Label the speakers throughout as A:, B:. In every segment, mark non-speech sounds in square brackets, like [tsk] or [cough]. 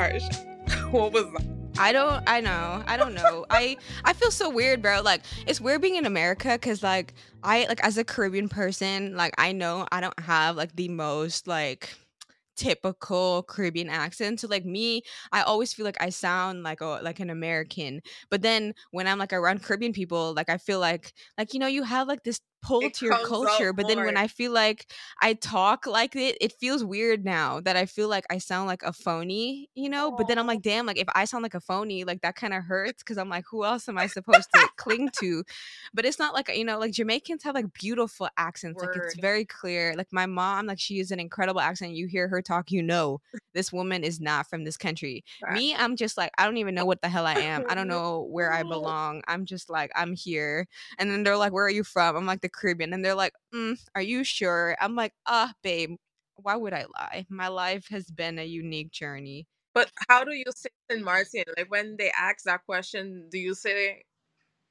A: harsh. [laughs] what was that?
B: I don't I know. I don't know. I I feel so weird, bro. Like it's weird being in America cuz like I like as a Caribbean person, like I know I don't have like the most like typical Caribbean accent. So like me, I always feel like I sound like a like an American. But then when I'm like around Caribbean people, like I feel like like you know you have like this pull
A: It
B: to your culture. But then when. I feel like I talk like it, it feels weird now that I feel like I sound like a phony, you know. But then I'm like, damn, like if I sound like a phony, like that kind of hurts because I'm like, who else am I supposed to [laughs] cling to? But it's not like you know, like Jamaicans have like beautiful accents. Like it's very clear. Like my mom, like she is an incredible accent. You hear her talk, you know, this woman is not from this country. Me, I'm just like, I don't even know what the hell I am. I don't [laughs] know where I belong. I'm just like, I'm here. And then they're like, where are you from? I'm like the Caribbean. And they're like, mm, are you sure? I'm like, ah, babe, why would I lie? My life has been a unique journey.
A: But how do you say St. Martin? Like when they ask that question, do you say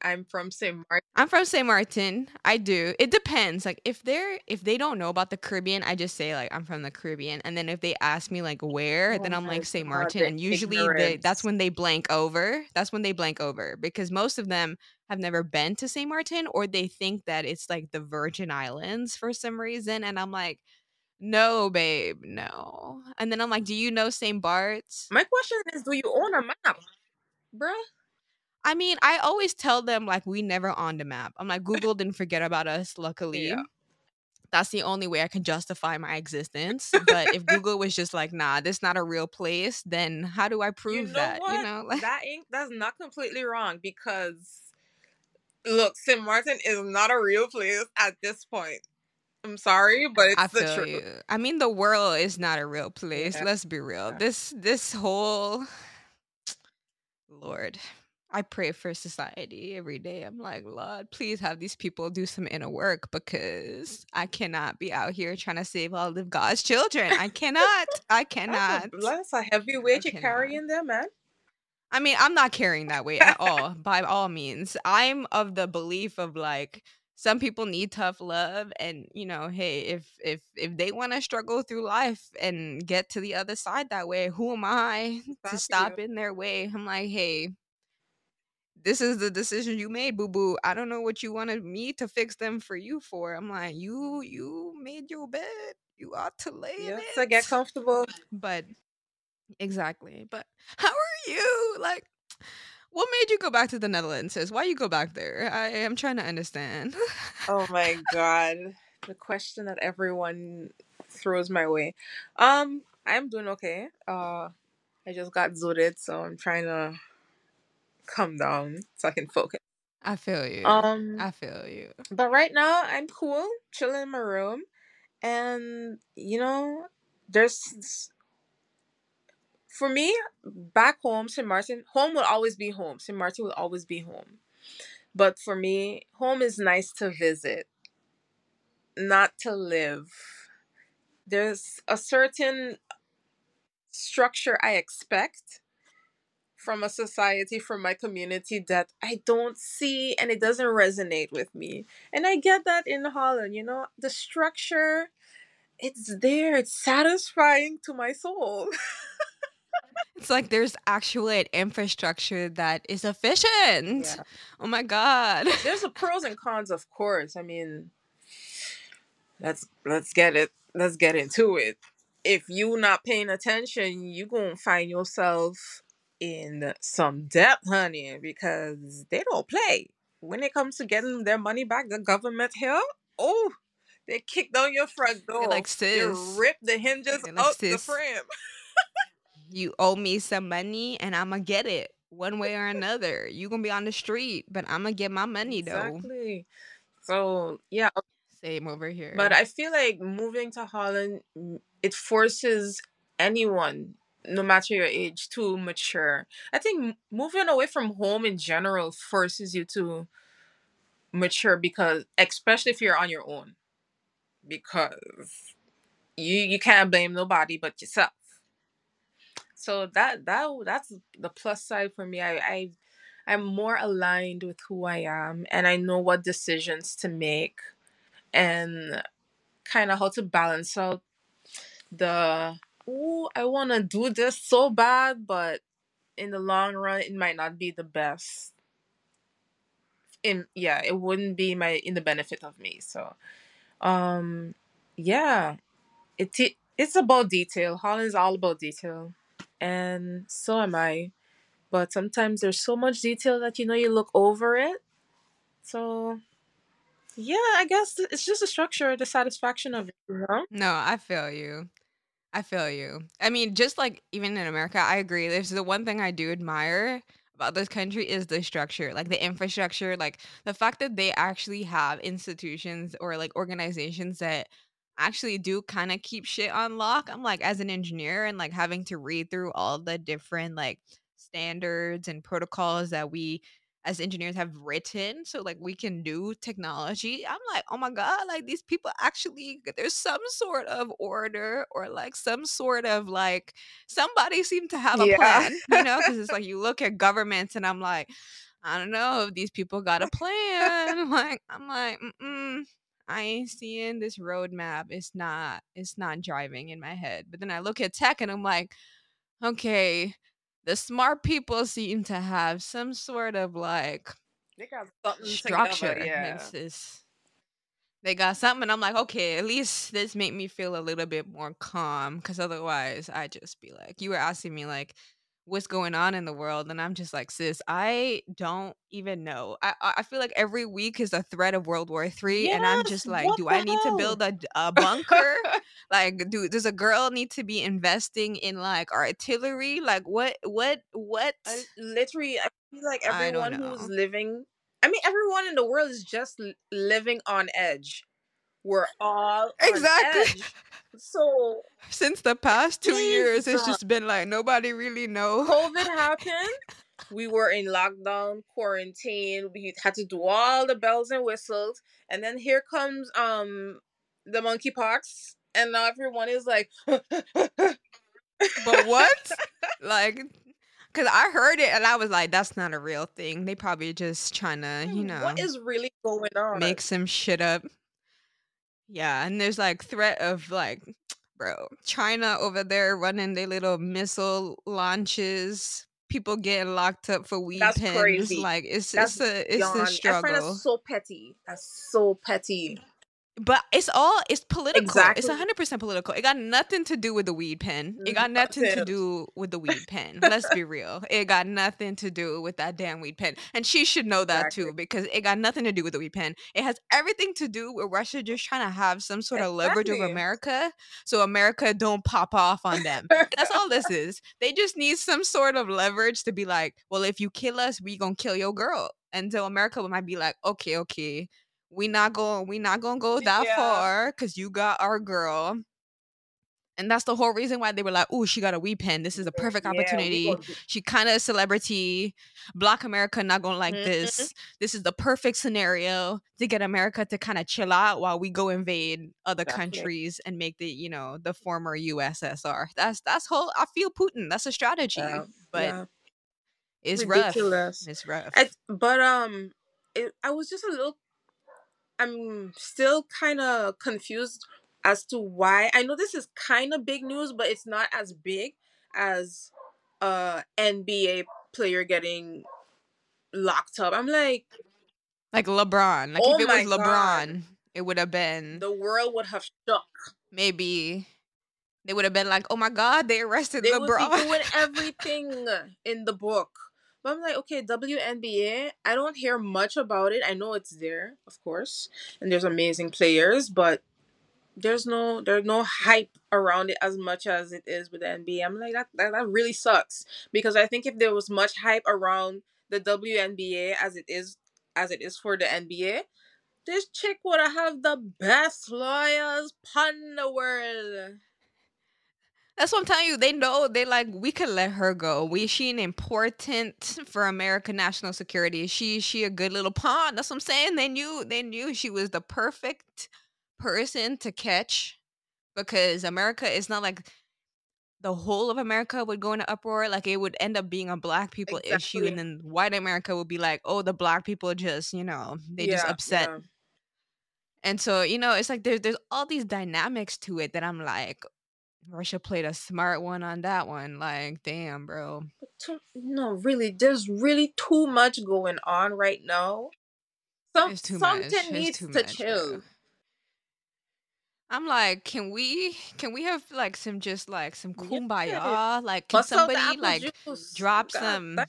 A: I'm from St. Martin?
B: I'm from St. Martin. I do. It depends. Like if they're if they don't know about the Caribbean, I just say like I'm from the Caribbean. And then if they ask me like where,
A: Oh
B: then I'm like St. Martin. And usually they that's when they blank over. That's when they blank over because most of them have never been to St. Martin or they think that it's like the Virgin Islands for some reason. And I'm like, no, babe, no. And then I'm like, do you know St. Bart's?
A: My question is, do you own a map, bruh?
B: I mean, I always tell them like we never on the map. I'm like Google didn't forget about us, luckily.
A: Yeah.
B: That's the only way I can justify my existence. [laughs] But if Google was just like, nah, this not a real place, then how do I
A: You
B: prove
A: know
B: that?
A: what?
B: You know, like [laughs]
A: that ain't that's not completely wrong because look, St. Martin is not a real place at this point. I'm sorry, but it's
B: I
A: the
B: feel
A: truth.
B: you. I mean, the world is not a real place.
A: Yeah.
B: Let's be real. This this whole Lord, I pray for society every day. I'm like, Lord, please have these people do some inner work because I cannot be out here trying to save all of God's children. I cannot. I [laughs] cannot.
A: That's a, that's a heavy weight you're
B: cannot.
A: carrying there, man.
B: I mean, I'm not carrying that weight at all, [laughs] by all means. I'm of the belief of like some people need tough love and you know, hey, if if if they want to struggle through life and get to the other side that way, who am I [laughs] to
A: Stop
B: stop
A: you.
B: in their way? I'm like, hey, this is the decision you made, boo boo. I don't know what you wanted me to fix them for you for. I'm like, you you made your bed. You ought to lay in
A: Yeah, so get comfortable.
B: But exactly. But how are you? Like, what made you go back to the Netherlands? Sis? Why you go back there? I am trying to understand.
A: Oh my god. The question that everyone throws my way. Um, I'm doing okay. Uh I just got zooted, so I'm trying to calm down so I can focus.
B: I feel you.
A: Um
B: I feel you.
A: but right now I'm cool, chilling in my room, and you know, there's for me, back home, St. Martin, home will always be home. St. Martin will always be home. But for me, home is nice to visit, not to live. There's a certain structure I expect from a society, from my community that I don't see and it doesn't resonate with me. And I get that in Holland, you know, the structure, it's there, it's satisfying to my soul. [laughs]
B: It's like there's actually an infrastructure that is efficient.
A: Yeah.
B: Oh my god. [laughs]
A: There's the pros and cons, of course. I mean, let's let's get it let's get into it if you not paying attention you gonna find yourself in some debt honey because they don't play when it comes to getting their money back the government here oh they kick down your front door
B: like,
A: they
B: sis.
A: rip the hinges
B: like,
A: out the frame [laughs]
B: you owe me some money and I'm gonna get it one way or another. You gonna be on the street, but I'm gonna get my money though.
A: exactly so yeah
B: Same over here.
A: But I feel like moving to Holland, mm, it forces anyone, no matter your age, to mature. I think moving away from home in general forces you to mature because, especially if you're on your own, because you you can't blame nobody but yourself. So that that that's the plus side for me. I I I'm more aligned with who I am, and I know what decisions to make and kind of how to balance out the oh I want to do this so bad, but in the long run, it might not be the best. In yeah, it wouldn't be my in the benefit of me. So, um, yeah, it it's about detail. Holland's all about detail, and so am I. But sometimes there's so much detail that you know you look over it. So yeah, I guess it's just the structure, the satisfaction of it, you know?
B: No, I feel you. I feel you. I mean, just like even in America, I agree. There's the one thing I do admire about this country is the structure, like the infrastructure, like the fact that they actually have institutions or like organizations that actually do kind of keep shit on lock. I'm like, as an engineer and like having to read through all the different like standards and protocols that we as engineers have written so like we can do technology i'm like oh my god like these people actually there's some sort of order or like some sort of like somebody seem to have a
A: Yeah.
B: plan you know because it's like you look at [laughs] governments and i'm like i don't know if these people got a plan [laughs] like i'm like mm I ain't seeing this roadmap. It's not. It's not driving in my head. But then I look at tech and I'm like, okay, the smart people seem to have some sort of like
A: They got something together,
B: structure.
A: yeah.
B: It's they got something. And I'm like, okay, at least this made me feel a little bit more calm. Because otherwise, I just be like, you were asking me like, what's going on in the world, and I'm just like, sis, I don't even know. I I feel like every week is a threat of World War Three, and I'm just like, do I need to build a, a bunker? [laughs] Like, do does a girl need to be investing in like artillery? Like, what what what?
A: I literally, I feel like everyone who's living, I mean, everyone in the world is just living on edge. We're all
B: Exactly.
A: So,
B: Since the past two years, it's just been like nobody really know.
A: COVID [laughs] happened. We were in lockdown, quarantine. We had to do all the bells and whistles, and then here comes um the monkeypox, and now everyone is like, [laughs]
B: But what? Like, cause I heard it and I was like, that's not a real thing. They probably just trying to, you know,
A: what is really going on?
B: make some shit up. Yeah, and there's like threat of like, [tsk] bro, China over there running their little missile launches. People getting locked up for weed
A: That's
B: pens.
A: crazy.
B: Like it's
A: That's
B: it's a it's a
A: beyond. I find
B: struggle.
A: that so petty. That's so petty.
B: But it's all it's political. It's hundred percent political. It got nothing to do with the weed pen. It got mm, nothing to do with the weed pen. [laughs] Let's be real. It got nothing to do with that damn weed pen. And she should know that
A: Exactly.
B: too, because it got nothing to do with the weed pen. It has everything to do with Russia just trying to have some sort of leverage over
A: Exactly.
B: America so America don't pop off on them. That's all this is. They just need some sort of leverage to be like, well, if you kill us, we gonna kill your girl. And so America might be like, okay, okay, we not going, we not gonna go that
A: Yeah.
B: far because you got our girl. And that's the whole reason why they were like, oh, she got a weed pen. This is a perfect opportunity.
A: do-
B: She kind of a celebrity. Black America not gonna like
A: Mhm.
B: this. This is the perfect scenario to get America to kind of chill out while we go invade other
A: Definitely.
B: countries and make the, you know, the former USSR. That's that's whole. I feel Putin. That's a strategy,
A: Yeah,
B: but
A: yeah.
B: it's rough.
A: Ridiculous.
B: It's rough.
A: I, but um, it, I was just a little. I'm still kind of confused as to why. I know this is kind of big news, but it's not as big as uh NBA player getting locked up. I'm like,
B: like LeBron. Like
A: Oh
B: if it was
A: God.
B: LeBron, it would have been
A: the world would have shook.
B: maybe they would have been like, oh my god, they arrested LeBron.
A: They would be doing [laughs] everything in the book. But I'm like, okay, WNBA, I don't hear much about it. I know it's there, of course, and there's amazing players, but there's no there's no hype around it as much as it is with the NBA. I'm like that that, that really sucks because I think if there was much hype around the WNBA as it is as it is for the NBA, this chick would have the best lawyers pun the world.
B: That's what I'm telling you. They know they like we could let her go. We she an important for American national security. She she a good little pawn. That's what I'm saying. They knew they knew she was the perfect person to catch because America is not like the whole of America would go into uproar. Like it would end up being a black people issue, and then white America would be like, oh, the black people just you know they just upset.
A: yeah.
B: And so you know it's like there's there's all these dynamics to it that I'm like, Russia played a smart one on that one. Like, damn, bro.
A: No, really, there's really too much going on right now. Some, something
B: much.
A: Needs to
B: much,
A: chill.
B: bro. I'm like, can we can we have like some just like some kumbaya? Like can somebody like
A: juice.
B: drop
A: God
B: some.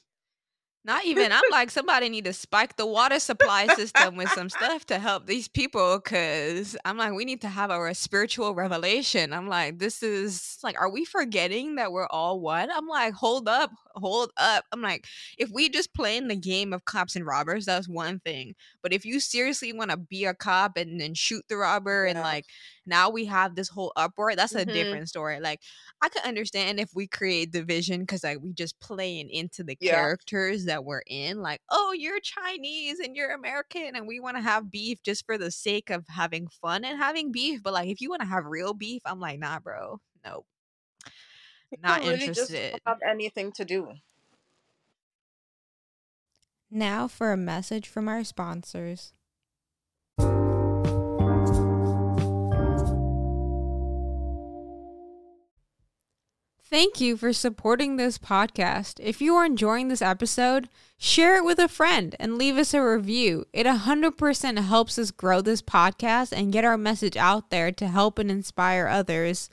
B: Not even I'm like somebody need to spike the water supply system with some stuff to help these people cuz I'm like we need to have our spiritual revelation. I'm like this is like are we forgetting that we're all one? I'm like hold up, hold up. I'm like if we just playing the game of cops and robbers that's one thing. But if you seriously want to be a cop and then shoot the robber and like now we have this whole uproar, that's a
A: Mhm.
B: different story. Like I could understand if we create division because like we just playing into the
A: Yeah.
B: characters that we're in. Like, oh, you're Chinese and you're American, and we want to have beef just for the sake of having fun and having beef. But like, if you want to have real beef, I'm like, nah, bro, nope not
A: really
B: interested.
A: don't have anything to do.
C: Now for a message from our sponsors. Thank you for supporting this podcast. If you are enjoying this episode, share it with a friend and leave us a review. It 100% helps us grow this podcast and get our message out there to help and inspire others.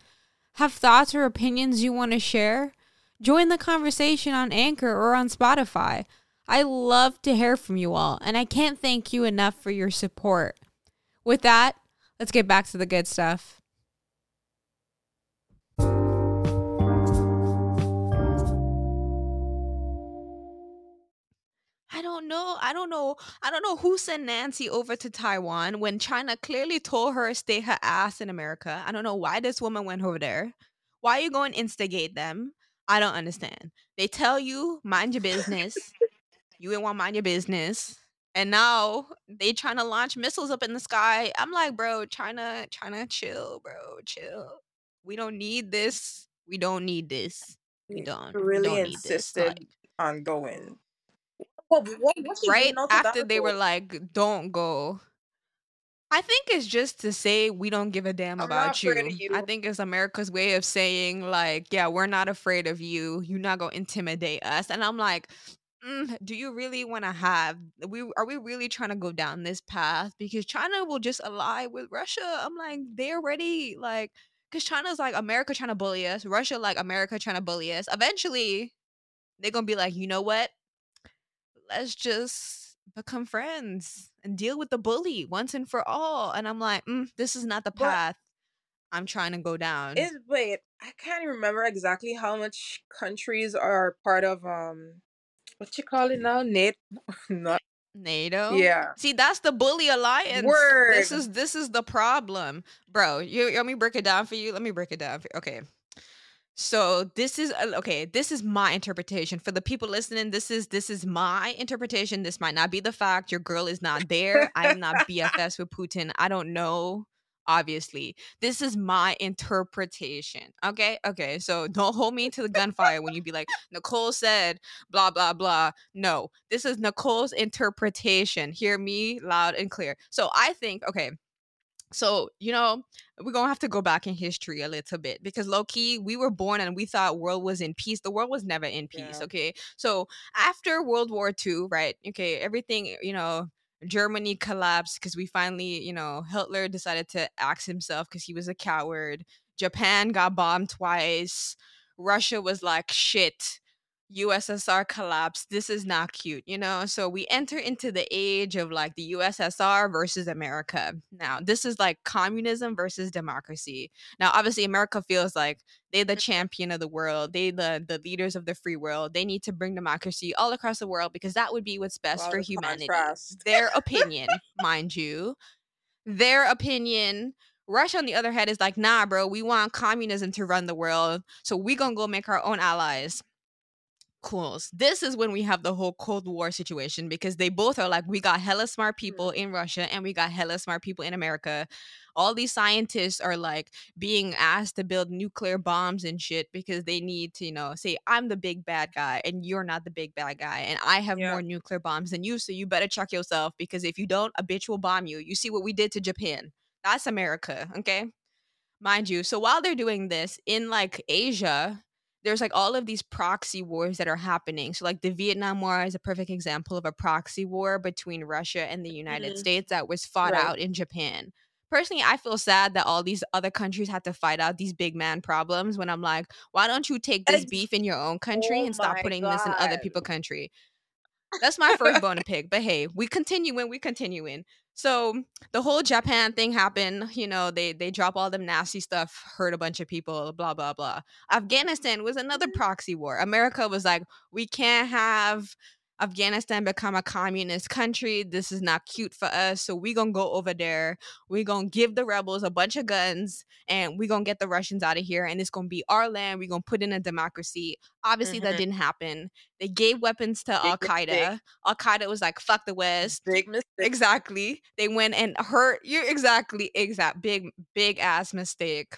C: Have thoughts or opinions you want to share? Join the conversation on Anchor or on Spotify. I love to hear from you all, and I can't thank you enough for your support. With that, let's get back to the good stuff.
B: I don't know. I don't know. I don't know who sent Nancy over to Taiwan when China clearly told her stay her ass in America. I don't know why this woman went over there. Why you going to instigate them? I don't understand. They tell you mind your business. you ain't want mind your business. And now they trying to launch missiles up in the sky. I'm like, bro, China, China, chill, bro, chill. We don't need this. We don't need this. We don't. we
A: really
B: don't need this.
A: insisted
B: Like,
A: on going. What, what, what
B: right
A: doing out to
B: after they were like don't go. I think it's just to say we don't give a damn
A: I'm
B: about
A: of
B: you. I think it's america's way of saying like yeah we're not afraid of you. You're not gonna intimidate us. And i'm like mm, do you really want to have we are we really trying to go down this path? Because china will just ally with russia. I'm like they're ready like because china's like america trying to bully us. Russia like america trying to bully us. Eventually they're gonna be like you know what let's just become friends and deal with the bully once and for all. And I'm like, mm, this is not the
A: But
B: path I'm trying to go down.
A: is wait, I can't even remember exactly how much countries are part of um what you call it now? Nate [laughs] not
B: NATO.
A: yeah.
B: See, that's the bully alliance. This is this is the problem, bro. You let me break it down for you. Let me break it down. For, you. okay. So this is uh, okay. This is my interpretation for the people listening. This is this is my interpretation. This might not be the fact. Your girl is not there. I'm not BFS with Putin. I don't know. Obviously, this is my interpretation. Okay, okay. So don't hold me to the gunfire when you be like Nicole said blah blah blah. No, this is Nicole's interpretation. Hear me loud and clear. So I think okay. So, you know, we're gonna have to go back in history a little bit because low key, we were born and we thought world was in peace. The world was never in peace.
A: Yeah.
B: Okay. So after World War II, right? Okay, everything, eh, you know, Germany collapsed because we finally, you know, Hitler decided to axe himself because he was a coward. Japan got bombed twice. Russia was like, shit. USSR collapsed. This is not cute, you know? So we enter into the age of like the USSR versus America. Now, this is like communism versus democracy. Now, obviously, America feels like they're the champion of the world. They the the leaders of the free world. They need to bring democracy all across the world because that would be what's best
A: Wow,
B: for
A: the
B: humanity.
A: contrast.
B: Their [laughs] opinion, mind you. Their opinion. Russia, on the other hand, is like, nah, bro, we want communism to run the world. So we gonna go make our own allies cool. This is when we have the whole Cold War situation because they both are like, we got hella smart people mm-hmm. in Russia and we got hella smart people in America. All these scientists are like being asked to build nuclear bombs and shit because they need to, you know, say, I'm the big bad guy and you're not the big bad guy. And I have
A: Yeah.
B: more nuclear bombs than you. So you better check yourself because if you don't, a bitch will bomb you. You see what we did to Japan. That's America. Okay. mind you. So while they're doing this in like Asia, there's like all of these proxy wars that are happening. So like the Vietnam War is a perfect example of a proxy war between Russia and the United
A: Mhm.
B: States that was fought
A: Right.
B: out in Japan. Personally, I feel sad that all these other countries had to fight out these big man problems when I'm like, why don't you take this beef in your own country
A: Oh
B: and stop putting this in other people's country? That's my first bone to pick. But hey, we continuing, we continuing. So mm, the whole Japan thing happened. You know, they they drop all them nasty stuff, hurt a bunch of people, blah blah blah. Afghanistan was another mm-hmm. proxy war. America was like, we can't have Afghanistan become a communist country. This is not cute for us. So we gonna go over there. we gonna give the rebels a bunch of guns and we gonna get the Russians out of here. And it's gonna be our land. we gonna put in a democracy. Obviously, that
A: Mhm.
B: didn't happen. They gave weapons to Al Qaeda. Al Qaeda was like, fuck the West.
A: Big mistake.
B: Exactly. They went and hurt you exactly exact big big ass mistake.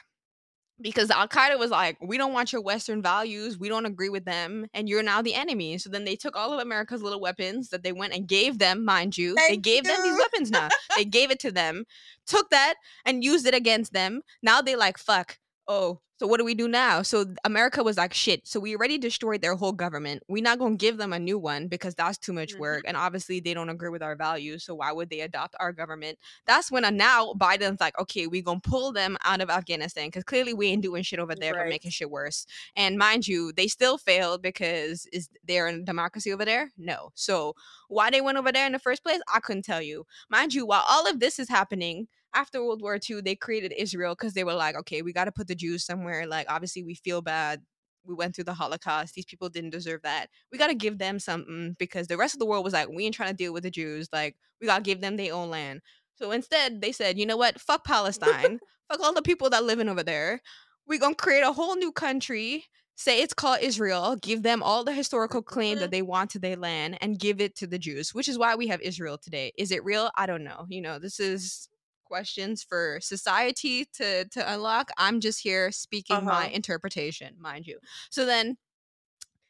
B: Because Al Qaeda was like, we don't want your Western values. We don't agree with them. And you're now the enemy. So then they took all of America's little weapons that they went and gave them, mind you. they
A: Thank
B: gave them these weapons now. they gave it to them, took that and used it against them. Now they like, fuck. Oh, so what do we do now? So America was like, shit. So we already destroyed their whole government. We're not going to give them a new one because that's too much work. And obviously they don't agree with our values. So why would they adopt our government? That's when uh, now Biden's like, okay, we're going to pull them out of Afghanistan because clearly we ain't doing shit over there but making shit worse. And mind you, they still failed because is there a democracy over there? No. So why they went over there in the first place, I couldn't tell you. Mind you, while all of this is happening, after World War II, they created Israel because they were like, okay, we got to put the Jews somewhere. Like, obviously, we feel bad. We went through the Holocaust. These people didn't deserve that. We got to give them something because the rest of the world was like, we ain't trying to deal with the Jews. Like, we got to give them their own land. So instead, they said, you know what? Fuck Palestine. [laughs] Fuck all the people that living over there. We're going to create a whole new country say it's called Israel, give them all the historical claim that [laughs] they want to their land, and give it to the Jews, which is why we have Israel today. Is it real? I don't know. You know, this is questions for society to to unlock. I'm just here speaking my
A: Uh-huh.
B: interpretation, mind you. So then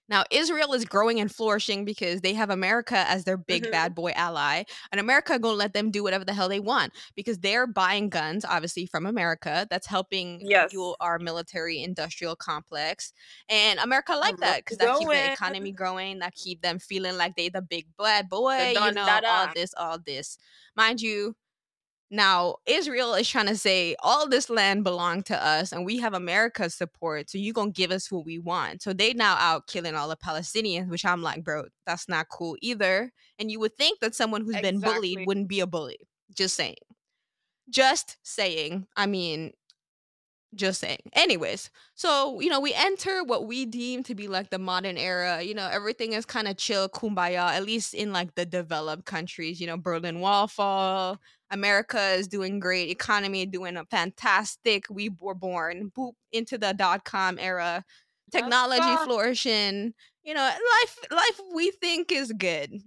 B: now Israel is growing and flourishing because they have America as their big
A: Mhm.
B: bad boy ally, and America gonna let them do whatever the hell they want because they're buying guns, obviously from America. That's helping
A: Yes.
B: fuel our military industrial complex, and America like that because that keep the economy growing. That keep them feeling like they the big bad boy. You know, all this, all this. Mind you, now Israel is trying to say all this land belonged to us and we have America's support, so you're gonna give us what we want. So they now out killing all the Palestinians, which I'm like, bro, that's not cool either. And you would think that someone who's been bullied wouldn't be a bully. Just saying. Just saying. I mean, just saying. Anyways, so you know, we enter what we deem to be like the modern era. You know, everything is kind of chill, kumbaya, at least in like the developed countries. You know, Berlin Wall fall, America is doing great, economy doing a fantastic. We were born boop into the dot com era, technology flourishing. You know, life life we think is good.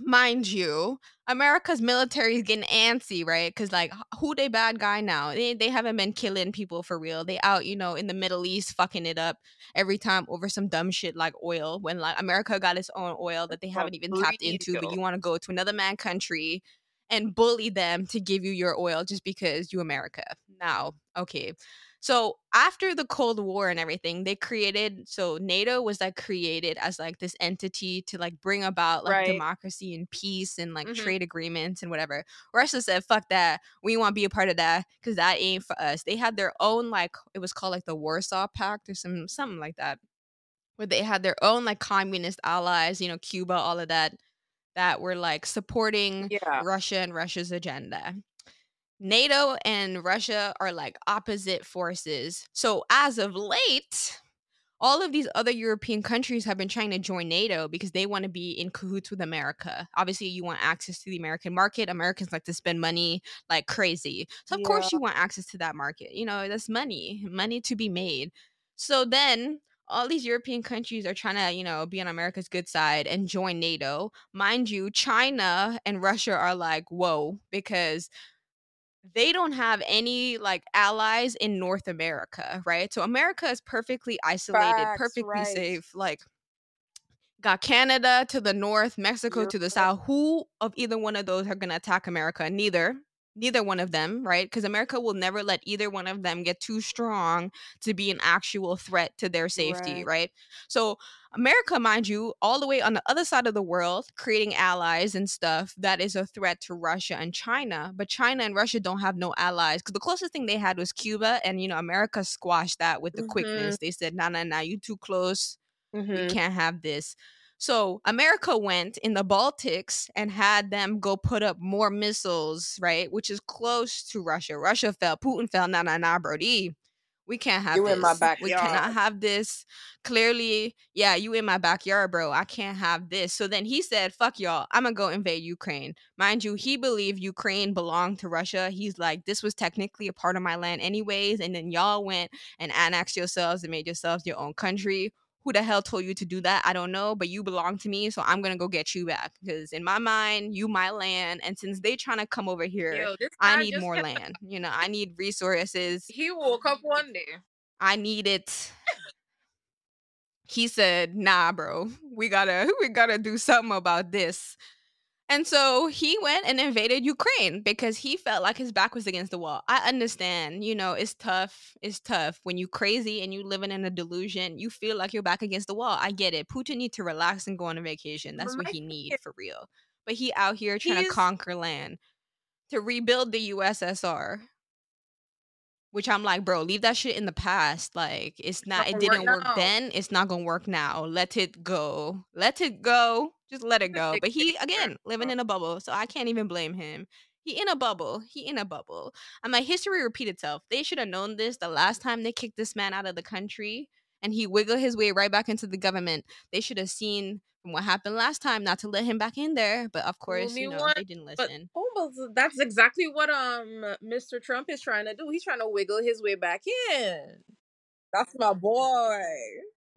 B: Mind you, America's military is getting antsy, right? Because like, who they bad guy now? They they haven't been killing people for real. They out, you know, in the Middle East, fucking it up every time over some dumb shit like oil. When like America got its own oil that they haven't even tapped into, but you want to go to another man country and bully them to give you your oil just because you America. Now, okay. So after the Cold War and everything, they created so NATO was like created as like this entity to like bring about like
A: Right.
B: democracy and peace and like
A: Mhm.
B: trade agreements and whatever. Russia said, "Fuck that, we want to be a part of that because that ain't for us." They had their own like it was called like the Warsaw Pact or some something like that, where they had their own like communist allies, you know, Cuba, all of that, that were like supporting
A: Yeah.
B: Russia and Russia's agenda. NATO and Russia are like opposite forces. So as of late, all of these other European countries have been trying to join NATO because they want to be in cahoots with America. Obviously, you want access to the American market. Americans like to spend money like crazy. So of course you want access to that market. You know, that's money, money to be made. So then all these European countries are trying to, you know, be on America's good side and join NATO. Mind you, China and Russia are like, whoa, because they don't have any like allies in North America, right? So America is perfectly isolated,
A: Facts,
B: perfectly
A: right.
B: safe. Like, got Canada to the north, Mexico to the south. Who of either one of those are going to attack America? Neither. Neither one of them, right? Because America will never let either one of them get too strong to be an actual threat to their safety,
A: Right.
B: right? So, America, mind you, all the way on the other side of the world, creating allies and stuff that is a threat to Russia and China. But China and Russia don't have no allies because the closest thing they had was Cuba, and you know, America squashed that with the
A: Mhm.
B: quickness. They said, "Nah, nah, nah, you too close we
A: Mhm.
B: can't have this. So America went in the Baltics and had them go put up more missiles, right? Which is close to Russia. Russia fell. Putin fell. Nah, nah, nah, Brody. We can't have this.
A: You
B: this.
A: in my backyard.
B: We cannot have this. Clearly, yeah, you in my backyard, bro. I can't have this. So then he said, fuck y'all. I'm going to go invade Ukraine. Mind you, he believed Ukraine belonged to Russia. He's like, this was technically a part of my land, anyways. And then y'all went and annexed yourselves and made yourselves your own country who the hell told you to do that? I don't know, but you belong to me, so I'm gonna go get you back. Because in my mind, you my land, and since they trying to come over here,
A: Yo,
B: I need more land. You know, I need resources.
A: He woke up one day.
B: I need it. He said, "Nah, bro, we gotta [laughs] we gotta do something about this." And so he went and invaded Ukraine because he felt like his back was against the wall. I understand, you know, it's tough. It's tough when you crazy and you're living in a delusion. You feel like you're back against the wall. I get it. Putin need to relax and go on a vacation. That's what he need for real. But he out here trying to conquer land to rebuild the USSR. Which I'm like, bro, leave that shit in the past. Like, it's not. It didn't work
A: now.
B: then. It's not gonna work now. Let it go. Let it go. Just let it go. [laughs] But he again living in a bubble, so I can't even blame him. He in a bubble. He in a bubble. And my history repeat itself. They should have known this the last time they kicked this man out of the country and he wiggled his way right back into the government. They should have seen from what happened last time not to let him back in there. But of course, you know, they didn't
A: But
B: listen.
A: almost that's exactly what um Mr. Trump is trying to do. He's trying to wiggle his way back in. That's my boy.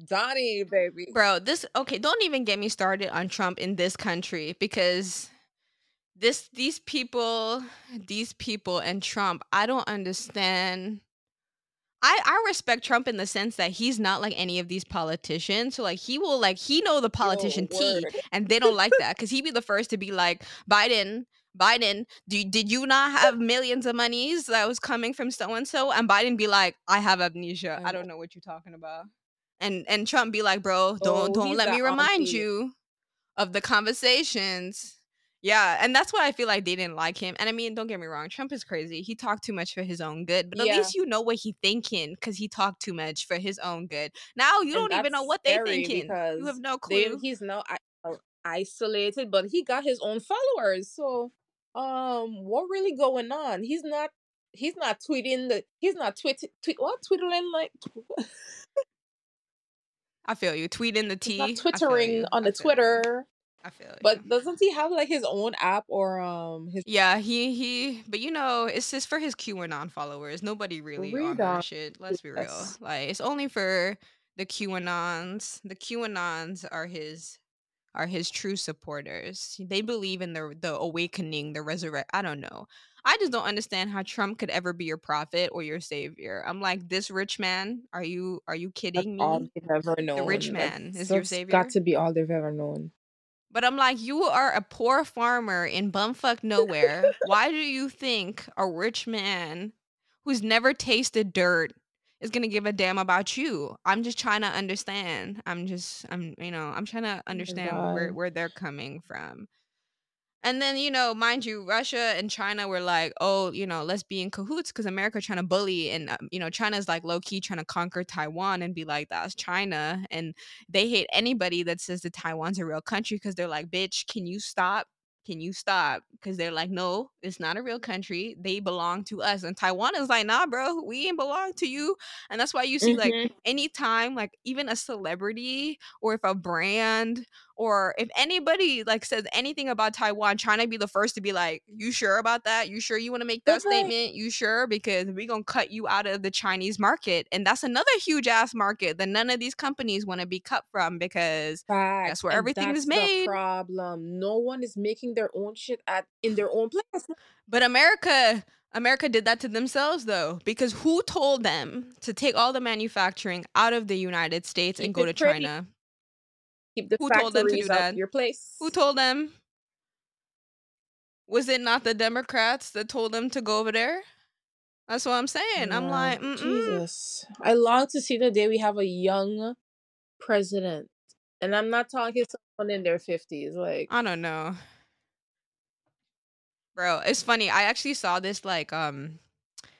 A: Donnie, baby.
B: Bro, this okay, don't even get me started on Trump in this country because this these people, these people and Trump, I don't understand. I I respect Trump in the sense that he's not like any of these politicians. So like he will like he know the politician T and they don't like that cuz he be the first to be like Biden Biden, do, did you not have millions of monies that was coming from so and so? And Biden be like, I have amnesia. I don't know what you're talking about. And and Trump be like, bro, don't
A: Oh,
B: don't let me remind
A: auntie.
B: you of the conversations. Yeah, and that's why I feel like they didn't like him. And I mean, don't get me wrong, Trump is crazy. He talked too much for his own good, but at
A: Yeah.
B: least you know what he thinking because he talked too much for his own good. Now you
A: And
B: don't even know what they thinking. You have no
A: They,
B: clue.
A: he's now uh, isolated, but he got his own followers. So, um, what really going on? He's not. He's not tweeting the. He's not tweet tweet what twittering like. [laughs]
B: I feel you. Tweeting the
A: He's
B: T.
A: not twittering on the. Twitter.
B: I feel you.
A: But doesn't he have like his own app or um his
B: Yeah, he he, but you know, it's just for his QAnon followers. Nobody really on that shit. Let's be real.
A: Yes.
B: Like it's only for the QAnons. The QAnons are his are his true supporters. They believe in the the awakening, the resurrect. I don't know. I just don't understand how Trump could ever be your prophet or your savior. I'm like, this rich man. Are you are you
A: That's
B: kidding
A: all
B: me?
A: they've ever known.
B: The rich
A: That's-
B: man is your savior?
A: Got to be all they've ever known.
B: But I'm like, you are a poor farmer in bumfuck nowhere. Why do you think a rich man who's never tasted dirt is gonna give a damn about you? I'm just trying to understand. I'm just, I'm, you know, I'm trying to oh understand where where they're coming from. And then, you know, mind you, Russia and China were like, oh, you know, let's be in cahoots because America trying to bully, and um, you know, China's like low key trying to conquer Taiwan and be like, that's China, and they hate anybody that says that Taiwan's a real country because they're like, bitch, can you stop? Can you stop? Because they're like, no, it's not a real country. They belong to us. And Taiwan is like, nah, bro, we ain't belong to you. And that's why you see, like,
A: Mhm.
B: anytime, like, even a celebrity or if a brand or if anybody like says anything about Taiwan, China be the first to be like, "You sure about that? You sure you want to make that
A: But, like-
B: statement? You sure? Because we gonna cut you out of the Chinese market, and that's another huge ass market that none of these companies want to be cut from because
A: that's
B: where
A: and
B: everything is made.
A: The problem. No one is making their own shit at in their own place.
B: But America, America did that to themselves though, because who told them to take all the manufacturing out of the United States and go to
A: pretty.
B: China?
A: Keep the
B: Who told them to do that?
A: your place.
B: Who told them? Was it not the Democrats that told them to go over there? That's what I'm saying. I'm like, mm-mm.
A: Jesus. I long to see the day we have a young president. And I'm not talking to someone in their 50s. Like,
B: I don't know. Bro, it's funny. I actually saw this like um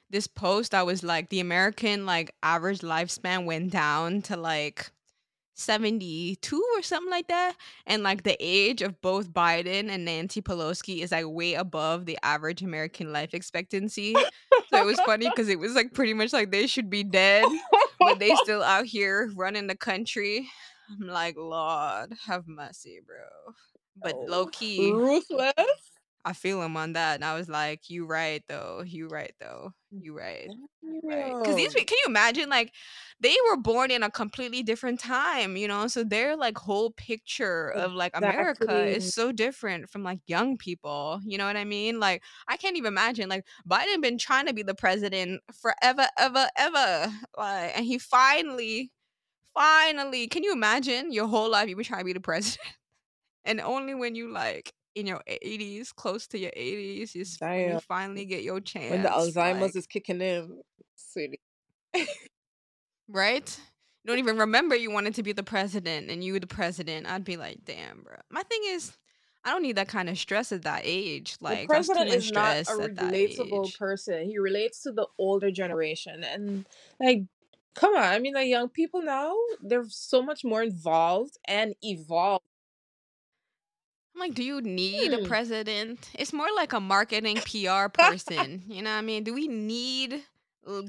B: this post that was like the American like average lifespan went down to like 72 or something like that. And like the age of both Biden and Nancy Pelosi is like way above the average American life expectancy. So it was funny because it was like pretty much like they should be dead, but they [laughs] still out here running the country. I'm like, Lord, have mercy, bro. But
A: Oh,
B: low key,
A: ruthless.
B: I feel him on that. And I was like, you right though. You right though. Mm, you right. Right. Because these can you imagine like they were born in a completely different time, you know? So their like whole picture of like America
A: Exactly.
B: is so different from like young people. You know what I mean? Like I can't even imagine like Biden been trying to be the president forever, ever, ever. Like and he finally, finally, can you imagine your whole life you've been trying to be the president? [laughs] and only when you like in your 80s, close to your 80s, is when you
A: Damn.
B: finally get your chance.
A: When the. Alzheimer's
B: Like
A: is kicking in, sweetie. [laughs]
B: right? You don't even remember you wanted to be the president and you were the president. I'd be like, damn, bro. My thing is, I don't need that kind of stress at that age.
A: The
B: Like, too
A: president is not a
B: stress at that
A: relatable person. He relates to the older generation. And, like, come on. I mean, the young people now, they're so much more involved and evolved.
B: Like, do you need a
A: Hmm.
B: president? It's more like a marketing PR person. You know what I mean? Do we need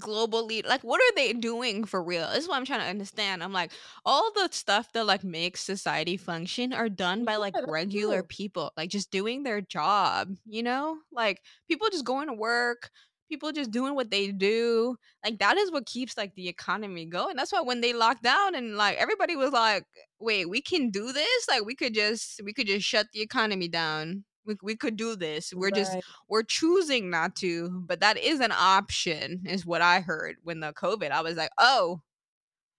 B: global lead? Like, what are they doing for real? This is what I'm trying to understand. I'm like, all the stuff that like makes society function are done by like regular people, like just doing their job, you know? Like people just going to work, people just doing what they do. Like that is what keeps like the economy going. That's why when they locked down and like everybody was like, wait, we can do this? Like we could just we could just shut the economy down. We, we could do this. We're just we're choosing not to, but that is an option, is what I heard when the COVID. I was like, oh,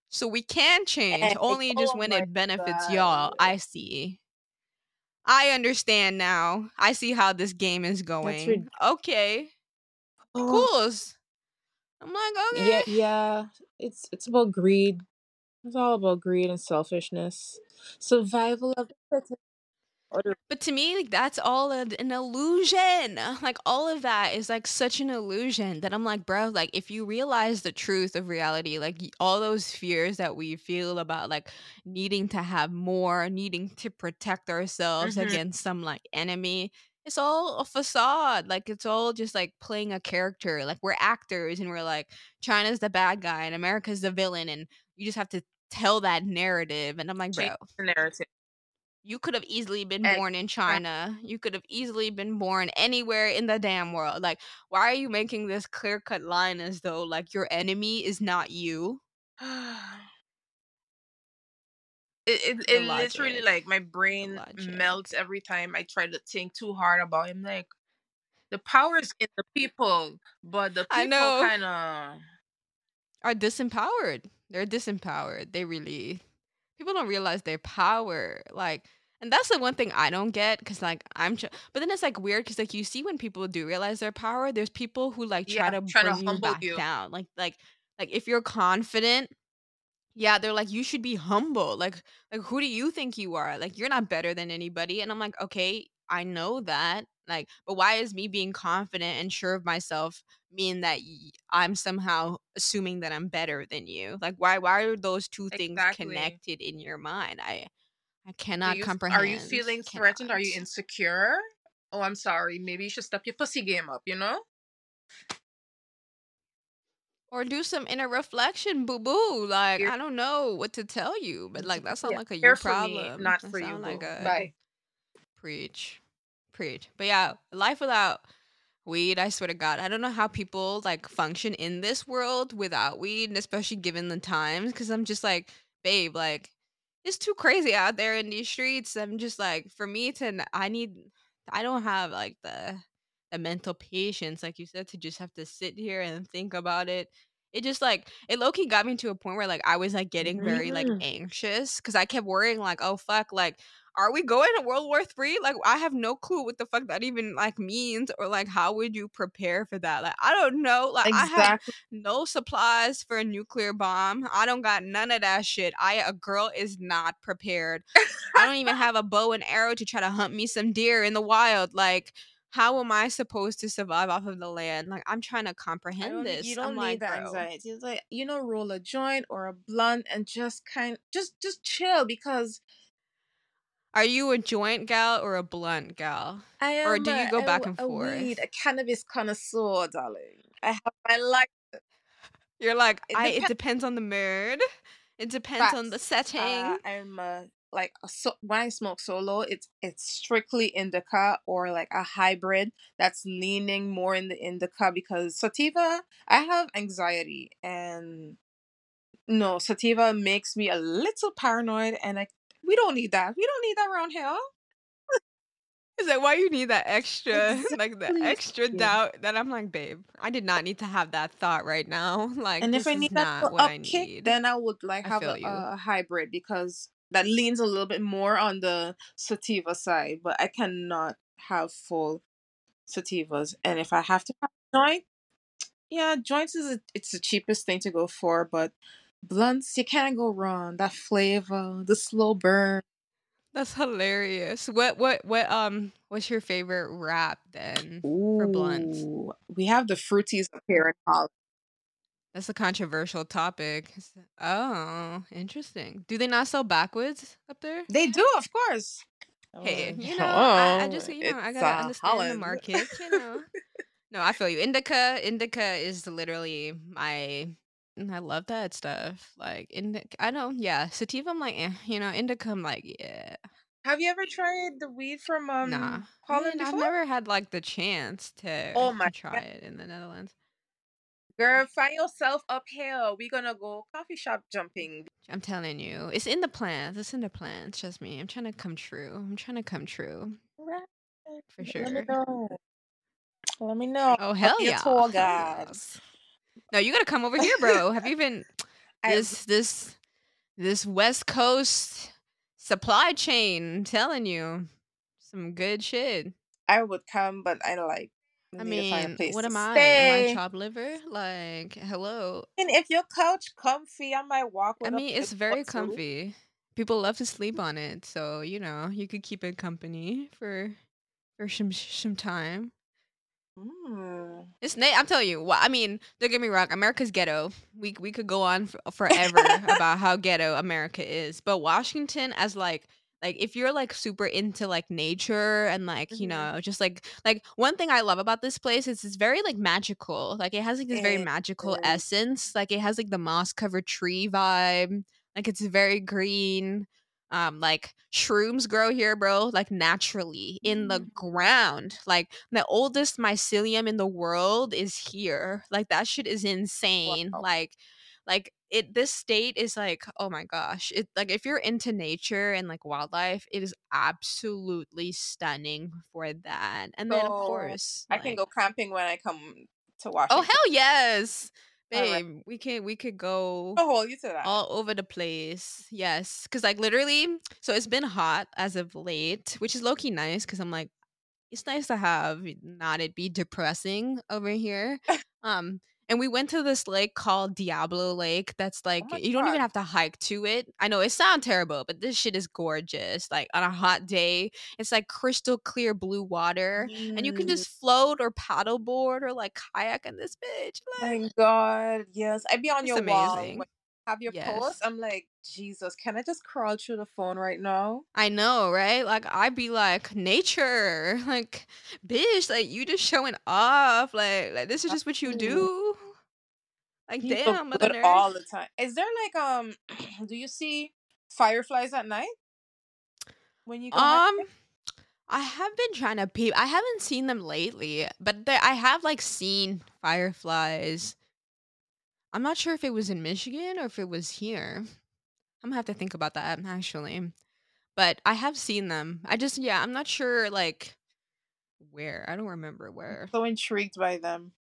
B: so we can change, only just
A: Oh
B: when it benefits
A: God.
B: y'all. I see. I understand now. I see how this game is going. Okay,
A: oh,
B: cool. I'm like, okay.
A: yeah. yeah. It's it's about greed. It's all about greed and selfishness. Survival of the fittest. Or the-
B: But to me, like that's all an an illusion. [laughs] Like all of that is like such an illusion that I'm like, bro, like if you realize the truth of reality, like all those fears that we feel about like needing to have more, needing to protect ourselves
A: Mhm.
B: against some like enemy, it's all a facade. Like it's all just like playing a character. Like we're actors and we're like China's the bad guy and America's the villain and you just have to tell that narrative and I'm like, bro,
A: narrative.
B: you could have easily been born in China. You could have easily been born anywhere in the damn world. Like, why are you making this clear cut line as though like your enemy is not you? [sighs] [sighs]
A: it, it, it literally like my brain melts every time I try to think too hard about him. Like the power is in the people, but the people kind of
B: Are disempowered. They're disempowered. They really people don't realize their power. Like and that's the one thing I don't get because like I'm tr- but then it's like weird because like you see when people do realize their power, there's people who like try
A: yeah
B: to
A: trying to
B: bring you back
A: you.
B: down. Like like like if you're confident Yeah, they're like, "You should be humble." Like like, "Who do you think you are? Like, you're not better than anybody." And I'm like, "Okay, I know that." Like, but why is me being confident and sure of myself mean that y- I'm somehow assuming that I'm better than you? Like, why why are those two things
A: Exactly.
B: connected in your mind? I I
A: Do
B: cannot
A: you are you
B: comprehend.
A: feeling threatened? Are you insecure? Oh, I'm sorry. Maybe you should step your pussy game up. You know?
B: Or do some inner reflection, boo boo. Like,
A: Here,
B: I don't know what to tell you, but like that sounds
A: yeah.
B: like a you
A: for me,
B: problem.
A: not
B: That
A: for you,
B: like a
A: Bye.
B: Preach. Preach. But yeah, life without weed, I swear to God, I don't know how people like function in this world without weed, and especially given the times, because I'm just like, babe, like, it's too crazy out there in these streets. I'm just like, for me to, I need, I don't have like the, the mental patience, like you said, to just have to sit here and think about it it just like it low key got me to a point where like I was like getting very like anxious because I kept worrying like, oh fuck, like are we going to World War Three? Like I have no clue what the fuck that even like means or like how would you prepare for that? Like I don't know. Like I have no supplies for a nuclear bomb. I don't got none of that shit. I a girl is not prepared. I don't even [laughs] have a bow and arrow to try to hunt me some deer in the wild. Like how am I supposed to survive off of the land? Like I'm trying to comprehend this.
A: you
B: I'm
A: don't
B: like,
A: need that
B: bro.
A: anxiety. It's like you know, roll a joint or a blunt and just kind, just just chill because
B: Are you a joint gal or a blunt gal?
A: I am.
B: Or do you go
A: a,
B: back and
A: a weed,
B: forth?
A: a cannabis connoisseur, darling. I have my like
B: You're like,
A: it
B: I it
A: depends.
B: on the mood. It depends on the
A: Facts. Uh,
B: setting.
A: I'm a, like a so when I smoke solo, it's it's strictly indica or like a hybrid that's leaning more in the indica because sativa. I have anxiety and no sativa makes me a little paranoid, and I we don't need that. We don't need that around here.
B: Is that why you need that extra, [laughs] like the extra
A: Yeah.
B: doubt that I'm like, babe, I did not need to have that thought right now. [laughs] Like,
A: And if I need that
B: not
A: little
B: I
A: upkick,
B: need.
A: then I would like
B: I
A: have a, a hybrid because that leans a little bit more on the sativa side, but I cannot have full sativas. And if I have to have joint, yeah, joints is a, it's the cheapest thing to go for, but blunts you can't go wrong. That flavor, the slow burn.
B: That's hilarious. What what what um what's your favorite wrap then for blunts?
A: We have the fruities up here in Holland.
B: That's a controversial topic. Oh, interesting. Do they not sell backwoods up there?
A: They do, of course.
B: Hey,
A: Oh,
B: you know, I, I just
A: oh,
B: you know I
A: it's
B: gotta
A: uh,
B: understand the market. You know. No, I feel you. Indica, indica is literally my. I love that stuff. Like indica, I know. Yeah, sativa. I'm like, eh, you know, indica. I'm like, yeah,
A: Have you ever tried the weed from
B: nah.
A: um
B: I
A: Holland
B: mean, I've never had like the chance to
A: Oh my
B: try
A: god.
B: it in the Netherlands.
A: Girl, find yourself up here. We're gonna go coffee shop jumping.
B: I'm telling you, it's in the plans. It's in the plans. Trust me. I'm trying to come true. I'm trying to come true
A: Right.
B: for
A: Let me
B: sure.
A: know. Let me know.
B: Oh hell yeah,
A: tour
B: yes. No, you gotta come over here, [laughs] bro. Have you been this this this West Coast supply chain? I'm telling you, some good shit.
A: I would come, but I like
B: I
A: need to find a
B: mean, what am I? Am I chopped liver? Like, hello.
A: And if your couch comfy, I might walk
B: I mean, it's very
A: foot too.
B: comfy. People love to sleep on it, so you know you could keep it company for for some some time.
A: Mm.
B: It's na- I'm telling you. Well, I mean, don't get me wrong. America's ghetto. We we could go on f- [laughs] forever about how ghetto America is, but Washington, as like like if you're like super into like nature and like you
A: Mhm.
B: know just like like one thing I love about this place is it's very like magical. Like it has like this very magical essence. Like it has like the moss covered tree vibe. Like it's very green. Um, like shrooms grow here, bro, like naturally in the
A: Mm.
B: ground. Like the oldest mycelium in the world is here. Like that shit is insane.
A: Wow.
B: Like like it this state is like, oh my gosh. It like if you're into nature and like wildlife, it is absolutely stunning for that. And then of course,
A: I can go camping when I come to Washington.
B: oh hell yes.
A: All right.
B: Babe, we can we could go
A: hold you to that.
B: all over the place. Yes, because like literally, so it's been hot as of late, which is low key nice. Because I'm like, it's nice to have not it be depressing over here. [laughs] Um, and we went to this lake called Diablo Lake. That's like
A: Oh
B: you don't even have to hike to it. I know it sounds terrible, but this shit is gorgeous. Like on a hot day, it's like crystal clear blue water, and you can
A: Mm.
B: just float or paddleboard or like kayak in this bitch. Like
A: My God, yes. I'd be on your wall
B: amazing.
A: you have your post. I'm like, Jesus, can I just crawl through the phone right now?
B: I know, right? Like I'd be like, nature, [laughs] like, bitch, like you just showing off, like, like this is just what you do. Like, damn, Mother Earth.
A: all the time. Is there like um [clears throat] do you see fireflies at night when you go
B: Um. I have been trying to peep. I haven't seen them lately, but there, I have like seen fireflies. I'm not sure if it was in Michigan or if it was here. I'm gonna have to think about that actually. But I have seen them. I just, yeah, I'm not sure like where. I don't remember where.
A: So intrigued by them.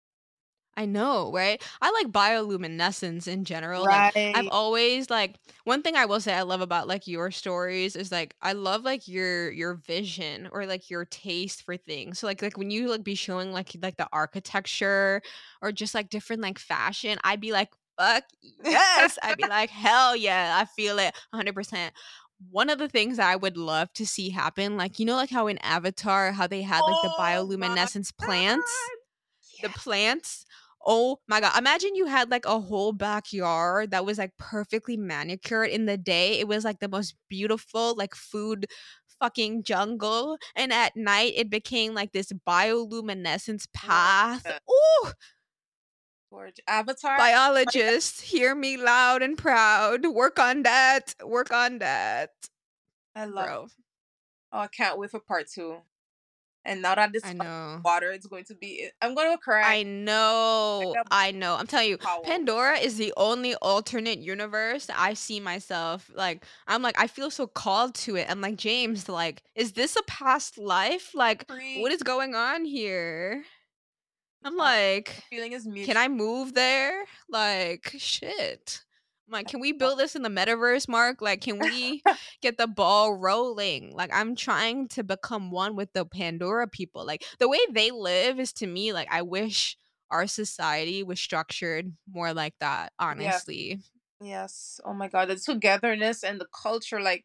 B: I know, right? I like bioluminescence in general. Like I've always like one thing I will say I love about like your stories is like I love like your your vision or like your taste for things. So like like when you like be showing like like the architecture or just like different like fashion, I'd be like fuck yes. I'd be like hell yeah, I feel it 100%. One of the things I would love to see happen like you know like how in Avatar how they had like the
A: oh
B: bioluminescence plants
A: god.
B: the plants. Oh my god. Imagine you had like a whole backyard that was like perfectly manicured in the day. It was like the most beautiful like food fucking jungle and at night it became like this bioluminescence path. Ooh,
A: Gorgeous. Avatar.
B: biologists, hear me loud and proud. Work on that. Work on that.
A: I love.
B: Bro,
A: Oh, I can't wait for part two. And now that this water, is going to be. I'm gonna cry.
B: I know. I know. I'm telling you,
A: Power.
B: Pandora is the only alternate universe I see myself. Like, I'm like, I feel so called to it. I'm like, James, like, is this a past life? Like,
A: Free.
B: what is going on here? I'm like,
A: feeling is mutual.
B: can I move there? Like, shit. Like, can we build this in the metaverse, Mark? Like, can we [laughs] get the ball rolling? Like, I'm trying to become one with the Pandora people. Like, the way they live is to me, like, I wish our society was structured more like that, honestly.
A: Yes. Oh my god, the togetherness and the culture, like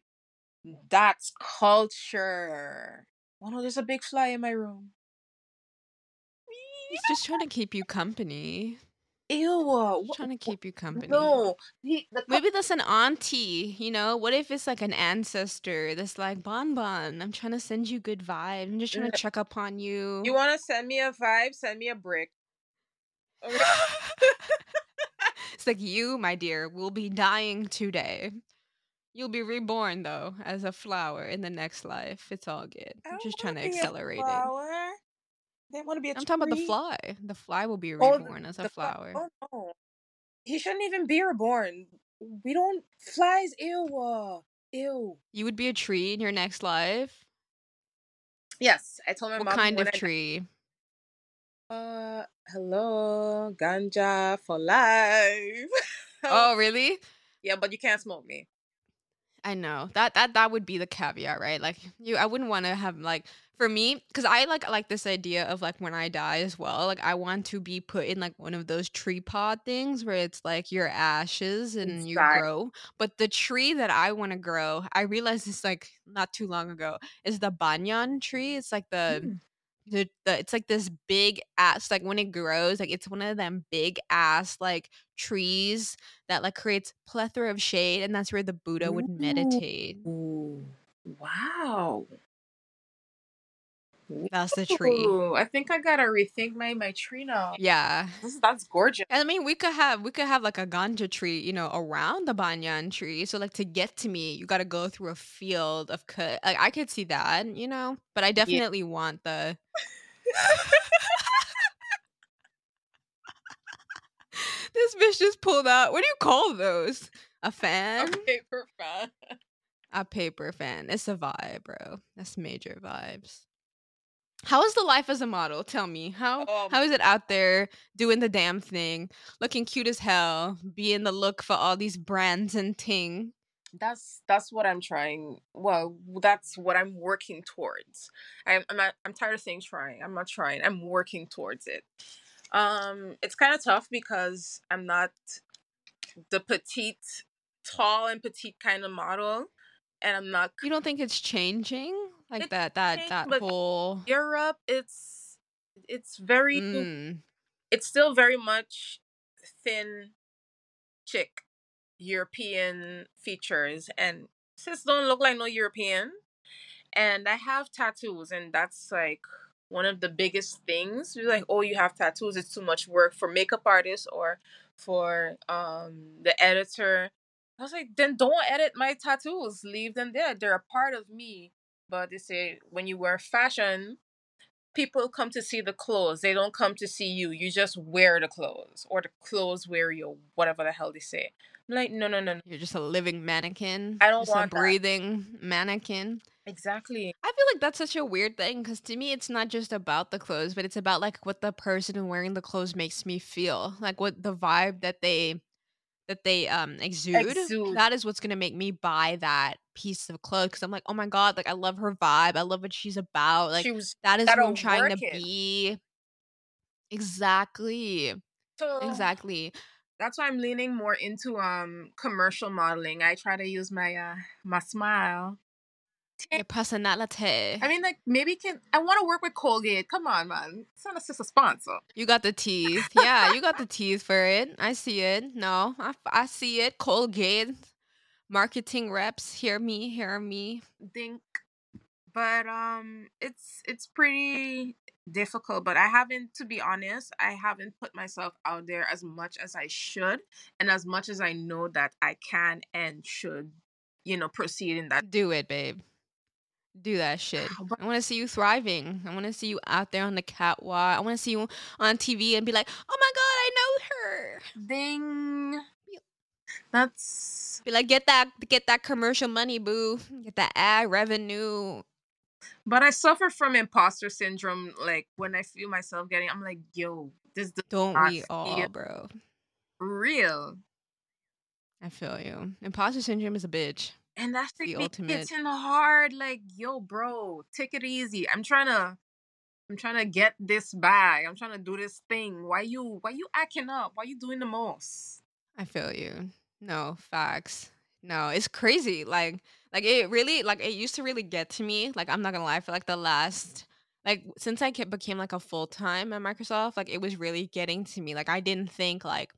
A: that's culture. Oh no, there's a big fly in my room.
B: He's just trying to keep you [laughs] company.
A: Ew. What,
B: trying to keep you company.
A: no. He, the,
B: Maybe that's an auntie, you know? What if it's like an ancestor that's like, Bon Bon, I'm trying to send you good vibes. I'm just trying to mm-hmm. check up on you.
A: you want to send me a vibe? Send me a brick. Okay. [laughs]
B: it's like you, my dear, will be dying today. You'll be reborn though as a flower in the next life. It's all good. I'm just trying to
A: wanna be a
B: accelerate it.
A: They want to be a
B: I'm talking about the fly. The fly will be
A: Oh,
B: reborn as a
A: fly-
B: flower.
A: Oh no. He shouldn't even be reborn. We don't flies. Ew. Ew.
B: You would be a tree in your next life.
A: Yes, I told my
B: What
A: mom
B: What
A: kind
B: of
A: I-
B: tree?
A: Uh, hello, ganja for life. [laughs]
B: Oh, really?
A: yeah, but you can't smoke me.
B: I know that that that would be the caveat, right? Like you, I wouldn't want to have like for me because I like like this idea of like when I die as well. Like I want to be put in like one of those tree pod things where it's like your ashes and you grow. But the tree that I want to grow, I realized this like not too long ago, is the banyan tree. It's like the
A: Mm.
B: the, the it's like this big ass like when it grows like it's one of them big ass like trees that like creates plethora of shade and that's where the buddha would meditate
A: Ooh, wow.
B: That's the tree
A: Ooh, I think I gotta rethink my my tree now.
B: yeah
A: This, that's gorgeous.
B: and i mean we could have we could have like a ganja tree you know around the banyan tree so like to get to me you got to go through a field of cut like i could see that you know but i definitely want the [laughs] this bitch just pulled out what do you call those a fan
A: A paper fan.
B: A paper fan. It's a vibe, bro. That's major vibes. How is the life as a model? Tell me. How
A: Um,
B: how is it out there doing the damn thing, looking cute as hell, being the look for all these brands and ting?
A: That's that's what I'm trying. Well, that's what I'm working towards. I'm I'm not, I'm tired of saying trying. I'm not trying. I'm working towards it. Um, it's kind of tough because I'm not the petite, tall and petite kind of model, and I'm not
B: You don't think it's changing? Like
A: It's
B: that that
A: changed,
B: that
A: but
B: whole
A: Europe. It's it's very
B: Mm.
A: it's still very much thin chick European features and sis don't look like no European. And I have tattoos and that's like one of the biggest things. You're like, oh you have tattoos, it's too much work for makeup artists or for um the editor. I was like, then don't edit my tattoos. Leave them there. They're a part of me. But they say when you wear fashion, people come to see the clothes. They don't come to see you. You just wear the clothes, or the clothes wear you, whatever the hell they say. I'm like, no, no, no, no.
B: You're just a living mannequin.
A: I don't
B: just
A: want
B: a
A: that.
B: breathing mannequin.
A: Exactly.
B: I feel like that's such a weird thing because to me, it's not just about the clothes, but it's about like what the person wearing the clothes makes me feel, like what the vibe that they that they um exude.
A: Exude.
B: That is what's gonna make me buy that piece of clothes because I'm like, oh my god, like I love her vibe, I love what she's about. Like
A: she was
B: that is who I'm trying to
A: it.
B: be. Exactly.
A: so
B: Exactly.
A: that's why I'm leaning more into um commercial modeling. I try to use my uh my smile.
B: Your personality.
A: I mean, like maybe can I want to work with Colgate? Come on, man. It's not just a sponsor.
B: You got the teeth. Yeah, you got the teeth for it. I see it. No, I, I see it. Colgate. Marketing reps, hear me, hear me.
A: Think, but um, it's it's pretty difficult. But I haven't, to be honest, I haven't put myself out there as much as I should, and as much as I know that I can and should, you know, proceed in that.
B: Do it, babe. Do that shit. [sighs] I want to see you thriving. I want to see you out there on the catwalk. I want to see you on TV and be like, oh my God, I know her.
A: Ding. That's
B: Be like, get that, get that commercial money, boo. Get that ad revenue.
A: But I suffer from imposter syndrome. Like when I feel myself getting, I'm like, yo, this
B: Don't we all,
A: feel
B: bro?
A: real.
B: I feel you. Imposter syndrome is a bitch.
A: And that's
B: The
A: like me
B: ultimate.
A: hitting hard. Like, yo, bro, take it easy. I'm trying to, I'm trying to get this bag. I'm trying to do this thing. Why you, why you acting up? Why you doing the most?
B: I feel you. No, facts. No, it's crazy. Like like it really like it used to really get to me. Like I'm not gonna lie, for like the last like since I became like a full time at Microsoft, like it was really getting to me. Like I didn't think like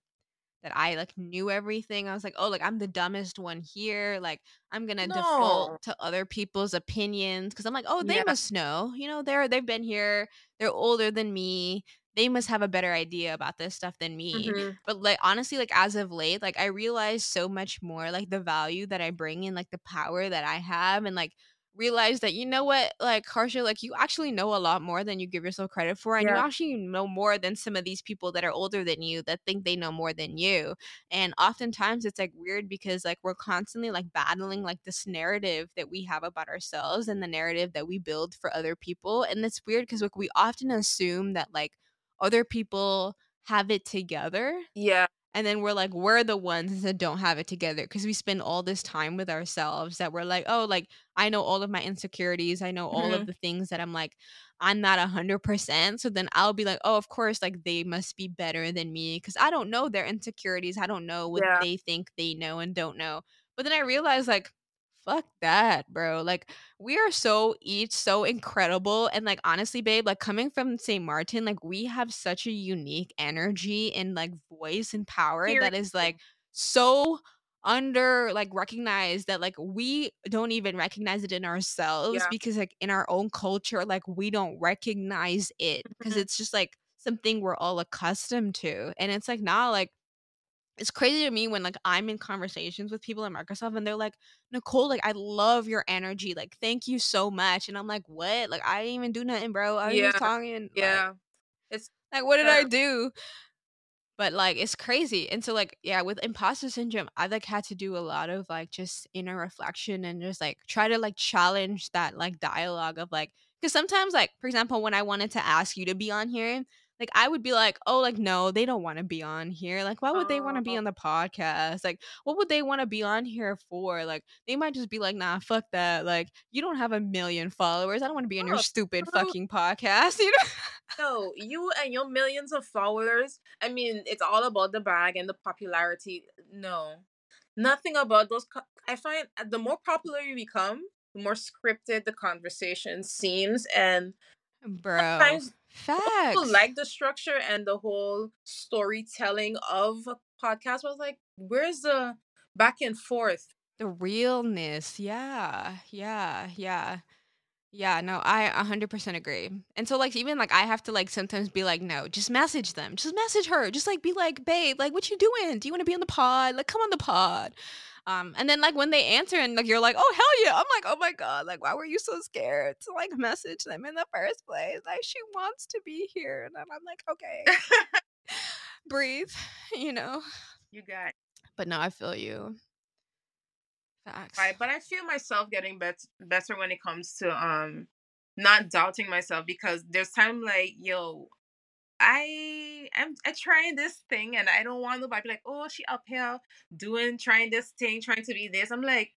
B: that I like knew everything. I was like, oh, like I'm the dumbest one here. Like I'm gonna
A: No.
B: default to other people's opinions because I'm like, oh, they
A: Yeah.
B: must know. You know, they're they've been here. They're older than me. They must have a better idea about this stuff than me
A: Mhm.
B: but like honestly like as of late like i realize so much more like the value that i bring and like the power that i have and like realize that you know what? Like harsha like you actually know a lot more than you give yourself credit for and you actually know more than some of these people that are older than you that think they know more than you. And oftentimes it's like weird because like we're constantly like battling like this narrative that we have about ourselves and the narrative that we build for other people and it's weird because like we often assume that like other people have it together.
A: Yeah.
B: And then we're like we're the ones that don't have it together because we spend all this time with ourselves that we're like oh like i know all of my insecurities i know all
A: Mhm.
B: of the things that i'm like i'm not a hundred percent so then i'll be like oh of course like they must be better than me because i don't know their insecurities i don't know what
A: Yeah.
B: they think they know and don't know but then i realized like fuck that bro like we are so each so incredible and like honestly babe like coming from st martin like we have such a unique energy and like voice and power that is like so under like recognized that like we don't even recognize it in ourselves
A: Yeah.
B: because like in our own culture like we don't recognize it because
A: Mhm.
B: it's just like something we're all accustomed to and it's like now like it's crazy to me when like I'm in conversations with people at Microsoft and they're like, Nicole, like I love your energy. Like, thank you so much. And I'm like, what? Like I didn't even do nothing, bro. I was
A: Yeah.
B: just talking. Like,
A: Yeah. It's
B: like what did I do? But like it's crazy. And so like yeah, with imposter syndrome, I like had to do a lot of like just inner reflection and just like try to like challenge that like dialogue of like because sometimes like for example when I wanted to ask you to be on here, like I would be like, oh like no, they don't want to be on here. Like why would they want to be
A: Oh.
B: on the podcast? Like what would they want to be on here for? Like they might just be like, nah, fuck that. Like you don't have a million followers. I don't want to be on your stupid fucking podcast. [laughs] You know?
A: No, you and your millions of followers. I mean, it's all about the bag and the popularity. No, nothing about those. Co- I find uh, the more popular you become, the more scripted the conversation seems, and
B: Bro.
A: sometimes
B: Facts.
A: people like the structure and the whole storytelling of a podcast. But I was like, where's the back and forth?
B: the realness. Yeah. Yeah. Yeah. Yeah, no, I 100% agree. And so like even like I have to like sometimes be like no, just message them. Just message her. Just like be like, "Babe, like what you doing? Do you want to be on the pod? Like come on the pod." Um, and then like when they answer and like you're like, oh hell yeah, I'm like, oh my god, like why were you so scared to like message them in the first place? Like she wants to be here, and I'm like, okay, [laughs] breathe, [sighs] you know.
A: you got
B: But no, I feel you. Facts.
A: right, but I feel myself getting bet- better when it comes to um not doubting myself because there's time like yo I am I trying this thing and I don't want nobody to be like, oh, she up here doing trying this thing, trying to be this. I'm like,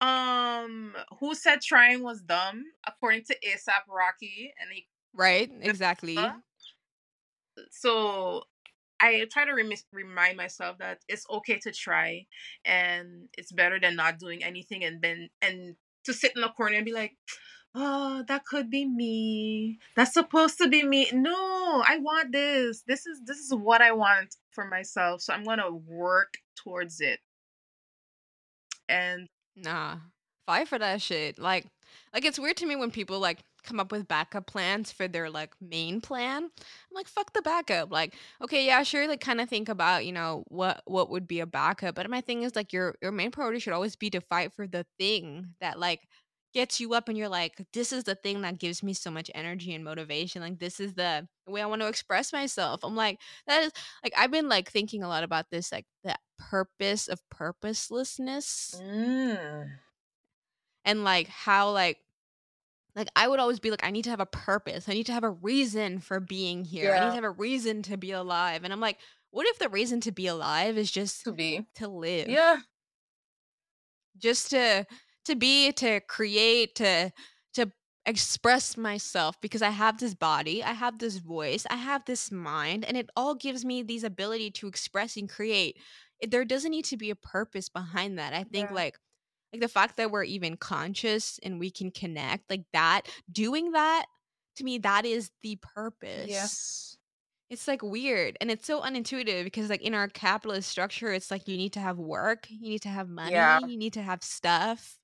A: um, who said trying was dumb? According to ASAP Rocky, and he
B: Right? Exactly. [laughs]
A: So I try to remi- remind myself that it's okay to try, and it's better than not doing anything, and then and to sit in a corner and be like, oh, that could be me. That's supposed to be me. No, I want this. This is this is what I want for myself. So I'm gonna work towards it. And
B: Nah. Fight for that shit. Like like it's weird to me when people like come up with backup plans for their like main plan. I'm like fuck the backup. Like okay, yeah, sure like kind of think about, you know, what what would be a backup, but my thing is like your your main priority should always be to fight for the thing that like gets you up and you're like this is the thing that gives me so much energy and motivation. Like this is the way I want to express myself. I'm like that is like I've been like thinking a lot about this like the purpose of purposelessness
A: mm,
B: and like how like like I would always be like I need to have a purpose. I need to have a reason for being here. I need to have a reason to be alive. And I'm like, what if the reason to be alive is just
A: to be.
B: to live?
A: Yeah.
B: Just to to be, to create, to to express myself because I have this body, I have this voice, I have this mind, and it all gives me these ability to express and create. It- There doesn't need to be a purpose behind that. I think
A: Yeah.
B: like like the fact that we're even conscious and we can connect like that doing that to me that is the purpose
A: Yes.
B: it's like weird and it's so unintuitive because like in our capitalist structure it's like you need to have work you need to have money
A: Yeah.
B: you need to have stuff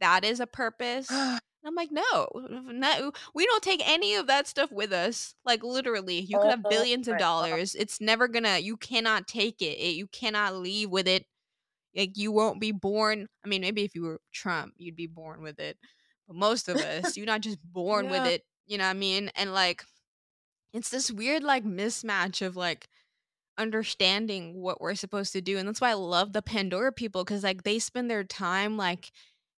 B: that is a purpose [gasps] i'm like no no we don't take any of that stuff with us like literally you could oh, have
A: Oh
B: billions of dollars it's never gonna you cannot take it. it you cannot leave with it like you won't be born i mean maybe if you were trump you'd be born with it but most of us [laughs] you're not just born with it you know what i mean and like it's this weird like mismatch of like understanding what we're supposed to do and that's why i love the pandora people because like they spend their time like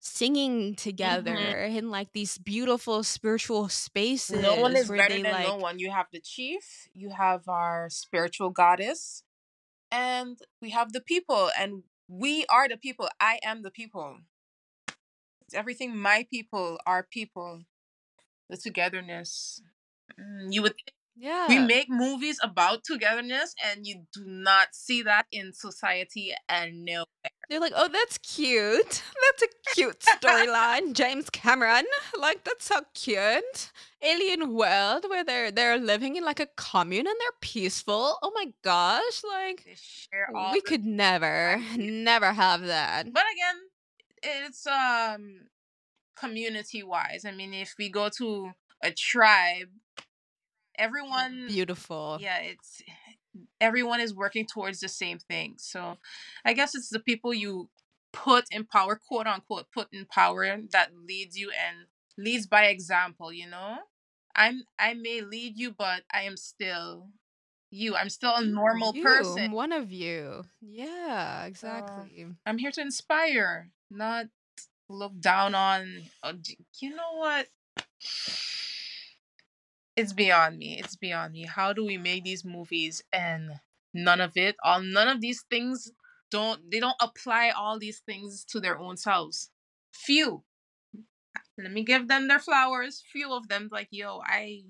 B: singing together
A: Mhm.
B: in like these beautiful spiritual spaces
A: No one is better than
B: like
A: no one. You have the chief, you have our spiritual goddess, and we have the people, and we are the people. I am the people. It's everything my people, our people, the togetherness. Mm, You would
B: yeah
A: we make movies about togetherness, and you do not see that in society and no.
B: They're like, oh, that's cute. [laughs] That's a cute storyline. James Cameron, like that's so cute. Alien world where they're they're living in like a commune and they're peaceful. Oh my gosh, like
A: They share all
B: we could never, [laughs] never have that.
A: but again it's um community wise i mean if we go to a tribe everyone
B: Beautiful.
A: yeah it's everyone is working towards the same thing so i guess it's the people you put in power quote unquote put in power that leads you and leads by example you know i'm i may lead you but i am still you i'm still a normal
B: You,
A: person
B: one of you. Yeah, exactly.
A: I'm here to inspire, not look down on. oh, You know what? It's beyond me. It's beyond me. How do we make these movies and none of it, all none of these things don't they don't apply all these things to their own selves. Few. Let me give them their flowers. Few of them like, yo, I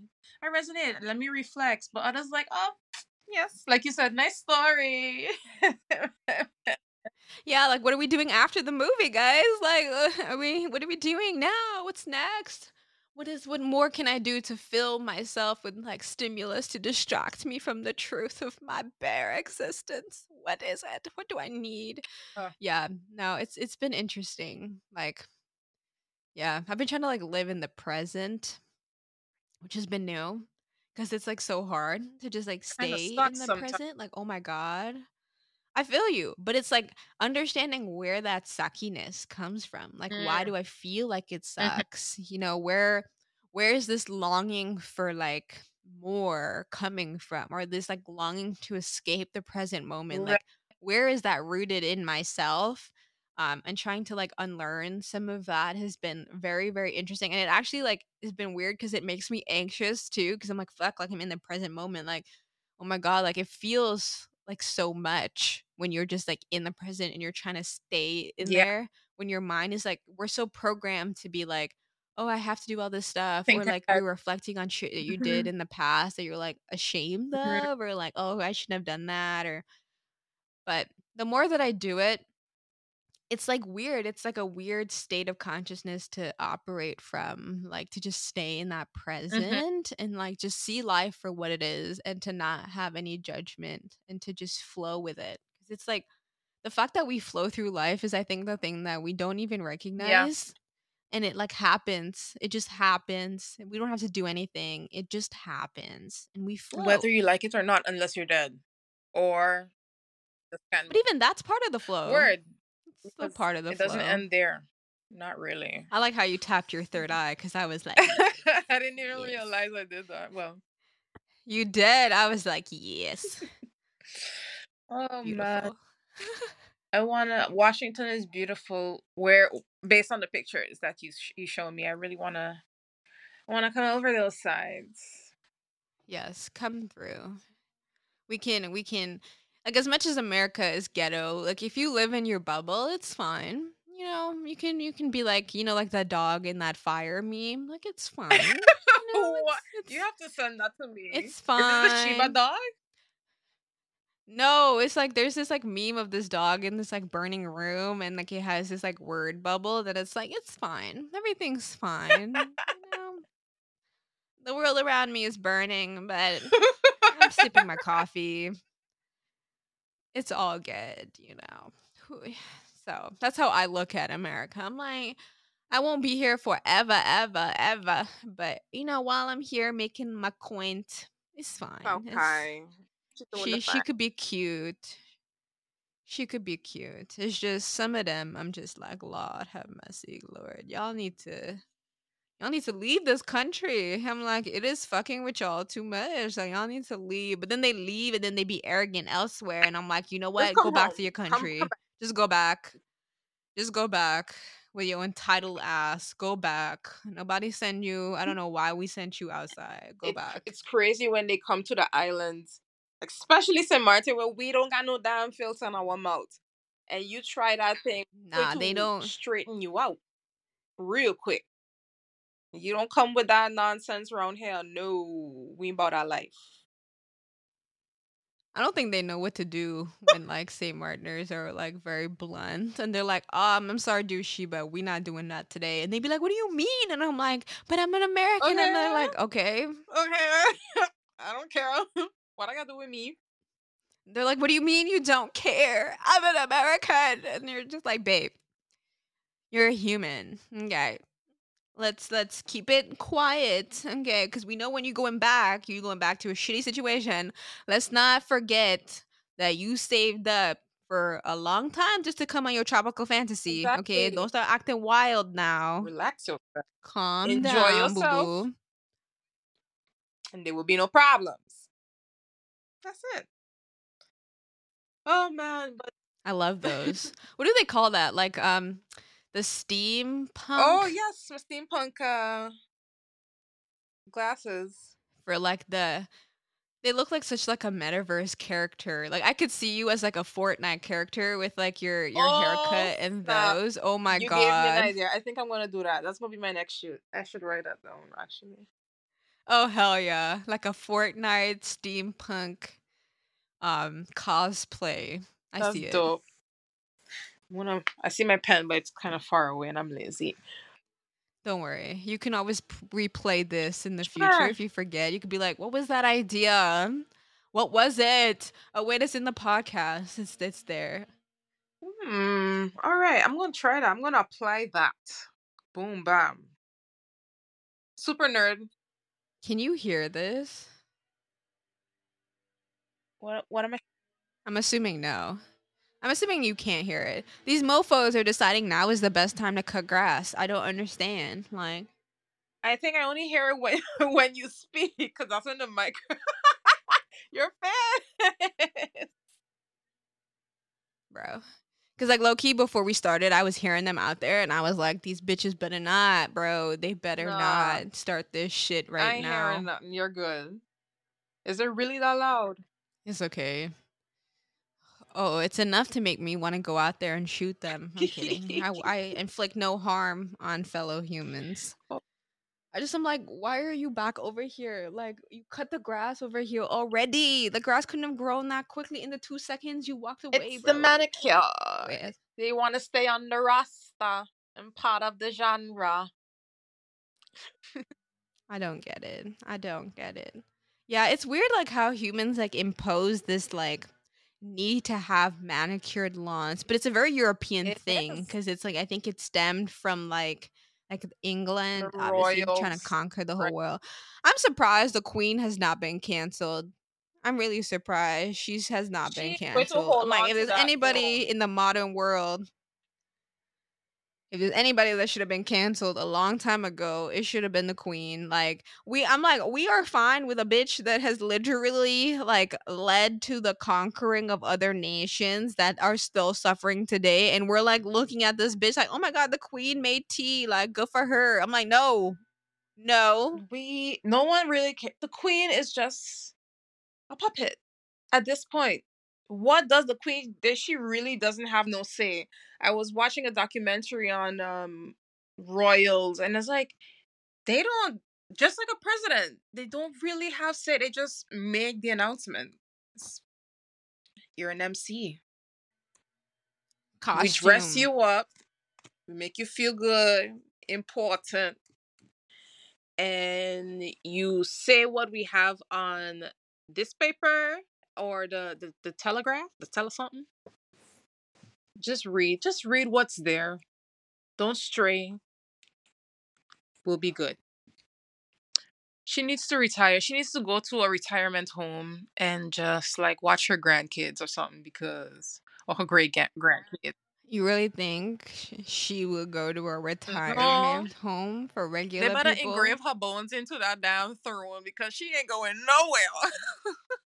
A: I resonate. Let me reflect. But others like, oh, yes, like you said, nice story. [laughs]
B: Yeah, like what are we doing after the movie, guys? Like, [laughs] are we? What are we doing now? What's next? What is? What more can I do to fill myself with like stimulus to distract me from the truth of my bare existence? What is it? What do I need?
A: Uh.
B: Yeah, no, it's it's been interesting. Like, yeah, I've been trying to like live in the present, which has been new because it's like so hard to just like stay in the present. Like, oh my god. I feel you, but it's like understanding where that suckiness comes from. Like, why
A: Mm.
B: do I feel like it
A: Mhm.
B: sucks? You know, where where is this longing for like more coming from, or this like longing to escape the present moment?
A: Right.
B: Like, where is that rooted in myself? Um, and trying to like unlearn some of that has been very, very interesting. And it actually like has been weird because it makes me anxious too. Because I'm like, fuck, like I'm in the present moment. Like, oh my god like it feels like so much when you're just like in the present and you're trying to stay in
A: Yeah.
B: there when your mind is like we're so programmed to be like oh i have to do all this stuff
A: Think
B: or like we're reflecting on shit that you
A: Mhm.
B: did in the past that you're like ashamed
A: Mhm.
B: of or like oh i shouldn't have done that or but the more that i do it it's like weird. It's like a weird state of consciousness to operate from, like to just stay in that
A: Mhm.
B: present and like just see life for what it is and to not have any judgment and to just flow with it. Because it's like the fact that we flow through life is, I think, the thing that we don't even recognize. Yeah. And it like happens. It just happens. We don't have to do anything. It just happens and we flow.
A: Whether you like it or not, unless you're dead. Or just kind
B: But even that's part of the flow.
A: word. Because
B: part of the
A: it doesn't end there. Not really.
B: I like how you tapped your third [laughs] eye because I was like, [laughs]
A: I didn't even
B: yes.
A: realize I did that. Well.
B: You did. I was like, yes. [laughs]
A: Oh man. I wanna Washington is beautiful where based on the pictures that you sh- you showed me. I really wanna I wanna come over those sides.
B: yes, come through. We can, we can, like, as much as America is ghetto, like, if you live in your bubble, it's fine. You know, you can, you can be like, you know, like that dog in that fire meme. Like, it's fine. You know, [laughs]
A: what?
B: it's,
A: You have to send that to me.
B: it's fine.
A: Is this a Shiba dog?
B: No, it's like there's this like meme of this dog in this like burning room, and like it has this like word bubble that it's like it's fine, everything's fine. You know, [laughs] the world around me is burning, but I'm sipping my [laughs] coffee. It's all good, you know. [sighs] So that's how I look at America. I'm like, I won't be here forever, ever, ever. But you know, while I'm here making my point, it's fine.
A: Okay. The
B: she she could be cute. She could be cute. It's just some of them I'm just like, Lord have mercy, Lord. Y'all need to y'all need to leave this country. I'm like, it is fucking with y'all too much. Like y'all need to leave. But then they leave and then they be arrogant elsewhere. And I'm like, you know what? Go
A: come
B: back to your country.
A: come back.
B: Just go back. Just go back with your entitled ass. Go back. Nobody send you. I don't know why we sent you outside. Go
A: It,
B: back.
A: it's crazy when they come to the islands, especially St. Martin, where we don't got no damn filter in our mouth. And you try that thing
B: Nah, they don't.
A: straighten you out real quick. You don't come with that nonsense around here. No, we about our life.
B: I don't think they know what to do when like St. Martiners are like very blunt and they're like, um, I'm sorry, douchey, but we not doing that today. And they'd be like, What do you mean? And I'm like, But I'm an American. And they're like, Okay.
A: okay. [laughs] I don't care. [laughs] what I got to do with me?
B: They're like, What do you mean you don't care? I'm an American. And you're just like, babe, you're a human. Okay. Let's let's keep it quiet, okay? Because we know when you're going back, you're going back to a shitty situation. Let's not forget that you saved up for a long time just to come on your tropical fantasy, okay?
A: Exactly.
B: Don't start acting wild now.
A: Relax yourself.
B: Calm
A: Enjoy
B: down,
A: yourself,
B: boo.
A: and there will be no problems. That's it. Oh man, but
B: I love those. what do they call that? Like um, the steampunk
A: oh yes, my steampunk uh, glasses.
B: for like the They look like such like a metaverse character. Like I could see you as like a Fortnite character with like your your
A: Oh
B: haircut and
A: snap!
B: those. Oh my
A: You gave me an
B: god.
A: idea. I think I'm gonna do that. That's gonna be my next shoot. I should write that down actually.
B: Oh hell yeah. Like a Fortnite steampunk um cosplay. I
A: That's
B: see it.
A: dope. When I'm, I see my pen, but it's kind of far away, and I'm lazy.
B: Don't worry. You can always p- replay this in the future
A: Sure.
B: if you forget. You could be like, "What was that idea? What was it? Oh wait, it's in the podcast. It's it's there."
A: Hmm. All right, I'm gonna try that. I'm gonna apply that. Boom, bam. Super nerd.
B: Can you hear this?
A: What? What am I?
B: I'm assuming no. I'm assuming you can't hear it. These mofos are deciding now is the best time to cut grass. I don't understand. Like,
A: I think I only hear it when [laughs] when you speak because that's when the mic. [laughs] Your fan.
B: bro. Because, like, low key, before we started, I was hearing them out there and I was like, these bitches better not, bro. They better
A: Nah.
B: not start this shit right
A: ain't
B: now.
A: You're good. Is it really that loud?
B: It's okay. Oh, it's enough to make me want to go out there and shoot them. I'm kidding. [laughs] I, I inflict no harm on fellow humans.
A: Oh.
B: I just am like, why are you back over here? Like, you cut the grass over here already. The grass couldn't have grown that quickly in the two seconds you walked away.
A: It's
B: bro.
A: the manicure.
B: Wait,
A: They want to stay on the rasta and part of the genre. [laughs]
B: I don't get it. I don't get it. Yeah, it's weird like how humans like impose this like need to have manicured lawns, but it's a very European
A: It
B: thing because it's like I think it stemmed from like like England, obviously trying to conquer the whole world. I'm surprised the queen has not been canceled. I'm really surprised she has not been
A: She to
B: canceled. like, if there's anybody
A: throne.
B: in the modern world if there's anybody that should have been canceled a long time ago, it should have been the queen. Like we I'm like we are fine with a bitch that has literally like led to the conquering of other nations that are still suffering today and we're like looking at this bitch like, "Oh my god, the queen made tea. Like good for her." I'm like, "No. No.
A: We no one really ca The queen is just a puppet at this point. What does the queen? Does she really doesn't have no say? I was watching a documentary on um royals, and it's like they don't just like a president. They don't really have say. They just make the announcement. It's- You're an MC.
B: Costume.
A: We dress you up. We make you feel good, important, and you say what we have on this paper or the the, the telegraph, the tele something. Just read. Just read what's there. Don't stray. We'll be good. She needs to retire. She needs to go to a retirement home and just like watch her grandkids or something because or her great grandkids.
B: You really think she will go to a mm-hmm. retirement home for regular
A: They better
B: people?
A: engrave her bones into that damn throne because she ain't going nowhere. [laughs]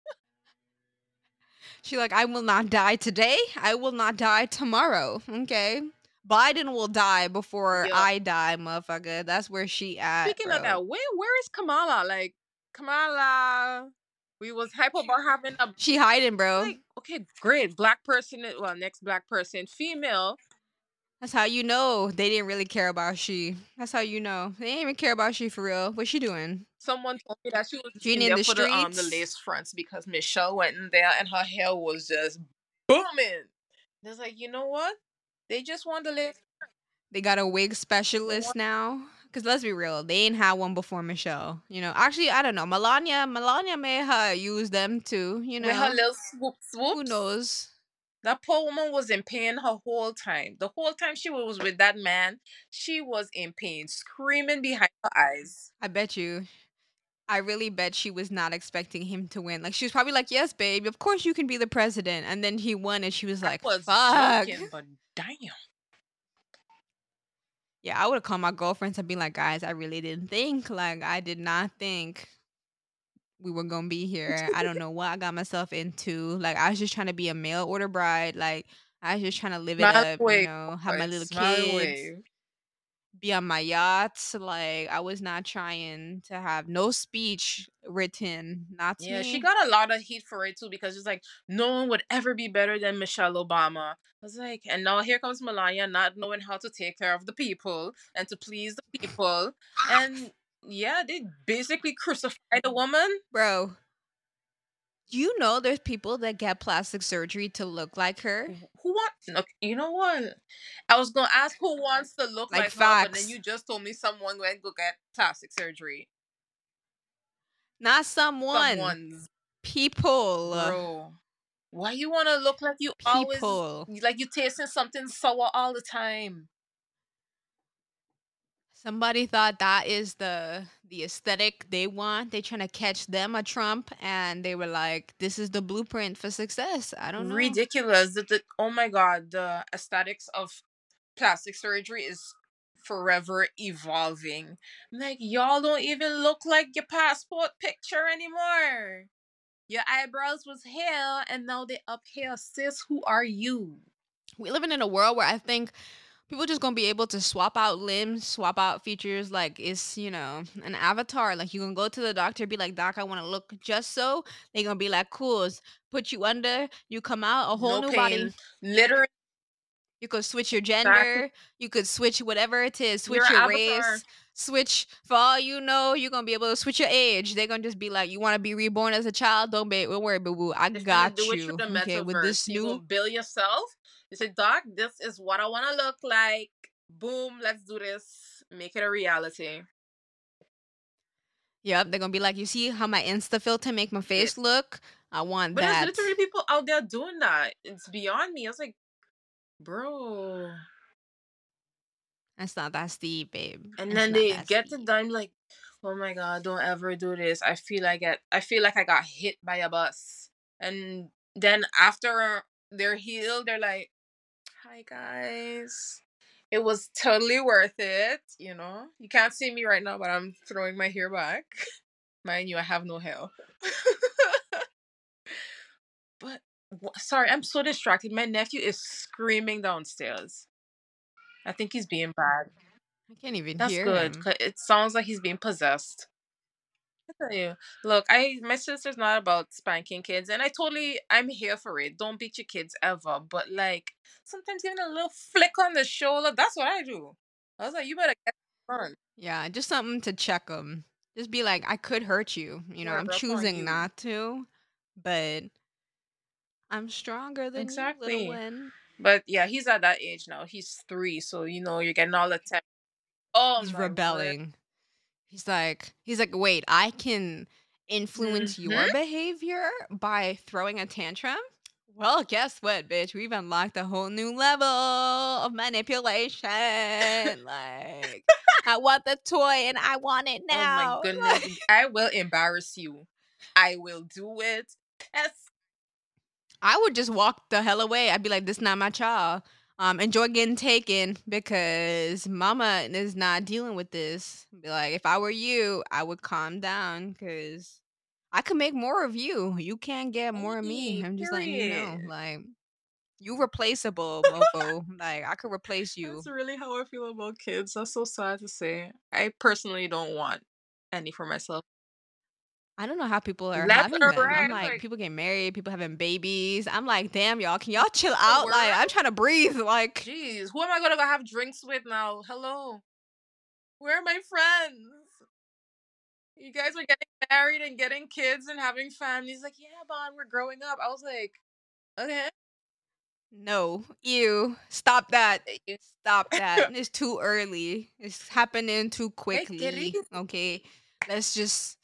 B: She like, I will not die today. I will not die tomorrow. Okay. Biden will die before
A: Yup.
B: I die, motherfucker. That's where she at.
A: Speaking of that, where where is Kamala? Like Kamala, we was hype about having a
B: she hiding, bro.
A: like okay, great black person. Well, next black person, female.
B: That's how you know they didn't really care about she. That's how you know they didn't even care about she for real. What's she doing?
A: Someone told me that she was
B: She
A: in there
B: the
A: for the um the
B: streets?
A: lace fronts because Michelle went in there and her hair was just booming. It's like you know what? They just want the lace.
B: They got a wig specialist now. Cause let's be real, they ain't had one before Michelle. You know, actually, I don't know. Melania, Melania may have used them too. You know,
A: with her little swoop swoops.
B: who knows?
A: That poor woman was in pain her whole time. The whole time she was with that man, she was in pain, screaming behind her eyes.
B: I bet you. I really bet she was not expecting him to win. Like she was probably like, "Yes, babe, of course you can be the president." And then he won, and she was
A: I
B: like,
A: was
B: "Fuck."
A: joking, but damn.
B: Yeah, I would have called my girlfriends and be like, "Guys, I really didn't think. Like, I did not think we were gonna be here. I don't [laughs] know what I got myself into. Like, I was just trying to be a mail order bride. Like, I was just trying to live it up. You know, have my little kids." be on my yachts. Like I was not trying to have no speech written. Not to
A: Yeah, she got a lot of heat for it too because it's like no one would ever be better than Michelle Obama. I was like, and now here comes Melania not knowing how to take care of the people and to please the people. And yeah, they basically crucified the woman.
B: bro. You know there's people that get plastic surgery to look like her?
A: Who wants Look, you know what? I was gonna ask who wants to look
B: Like
A: like, her, but then you just told me someone went go get plastic surgery.
B: Not someone.
A: Someone's
B: People.
A: bro. Why you wanna look like you always
B: People.
A: like you tasting something sour all the time?
B: Somebody thought that is the the aesthetic they want. They trying to catch them a Trump, and they were like, "This is the blueprint for success." I don't know.
A: Ridiculous. The, the, oh my god, the aesthetics of plastic surgery is forever evolving. Like y'all don't even look like your passport picture anymore. Your eyebrows was here and now they up here. Sis, who are you?
B: We living in a world where I think people just gonna be able to swap out limbs, swap out features. Like it's you know an avatar. Like you can go to the doctor, be like, Doc, I want to look just so. They gonna be like, Cool, put you under, you come out a whole
A: No
B: new body.
A: Literally,
B: You could switch your
A: Exactly.
B: gender. You could switch whatever it is. Switch
A: Your
B: your race. Switch for all you know. You're gonna be able to switch your age. They're gonna just be like, you want to be reborn as a child? Don't be. Don't worry, boo boo. I
A: if
B: got
A: you it
B: you.
A: the
B: Okay, with this
A: you
B: new.
A: bill yourself. You say, Doc, this is what I want to look like. Boom, let's do this. Make it a reality.
B: Yep, they're gonna be like, you see how my Insta filter make my face look? I want
A: But
B: that.
A: But there's literally people out there doing that. It's beyond me. I was like, bro.
B: That's not that steep, babe.
A: And
B: It's
A: then they get to
B: steep.
A: done like, oh my god, don't ever do this. I feel like it. I feel like I got hit by a bus. And then after they're healed, they're like, hi guys. It was totally worth it. You know, you can't see me right now, but I'm throwing my hair back. [laughs] Mind you, I have no hair. [laughs] but sorry, I'm so distracted. My nephew is screaming downstairs. I think he's being bad.
B: I can't even
A: That's
B: hear
A: good.
B: him.
A: It sounds like he's being possessed. I tell you, look, I my sister's not about spanking kids, and I totally I'm here for it. Don't beat your kids ever, but like sometimes giving a little flick on the shoulder, that's what I do. I was like, you better get on.
B: Yeah, just something to check them. Just be like, I could hurt you. You know,
A: Yeah,
B: I'm choosing not to, but I'm stronger than you,
A: Exactly.
B: little one.
A: But yeah, he's at that age now. He's three, so you know you're getting all the time. Oh,
B: He's
A: rebelling. word.
B: He's like, he's like, wait, I can influence your
A: Mhm.
B: behavior by throwing a tantrum. Well, guess what, bitch? We've unlocked a whole new level of manipulation. like, I [laughs] want the toy and I want it now.
A: Oh my [laughs] goodness, I will embarrass you. I will do it. Yes.
B: I would just walk the hell away. I'd be like, this is not my child. Um, enjoy getting taken because mama is not dealing with this. Be like, if I were you, I would calm down because I could make more of you. You can't get more of me. I'm just letting you know. Like, you replaceable, [laughs] mofo. like, I could replace you.
A: That's really how I feel about kids. That's so sad to say. I personally don't want any for myself.
B: I don't know how people are
A: Left
B: having them.
A: right,
B: I'm like,
A: like-
B: people getting married, people having babies. I'm like, damn, y'all, can y'all chill out? Like, I'm trying to breathe. Like,
A: Jeez, who am I gonna go have drinks with now? Hello, where are my friends? You guys are getting married and getting kids and having families. Like, yeah, Bonn, we're growing up. I was like, okay.
B: No, you stop that.
A: you-
B: Stop that. it's too early. It's happening too quickly. Okay. Let's just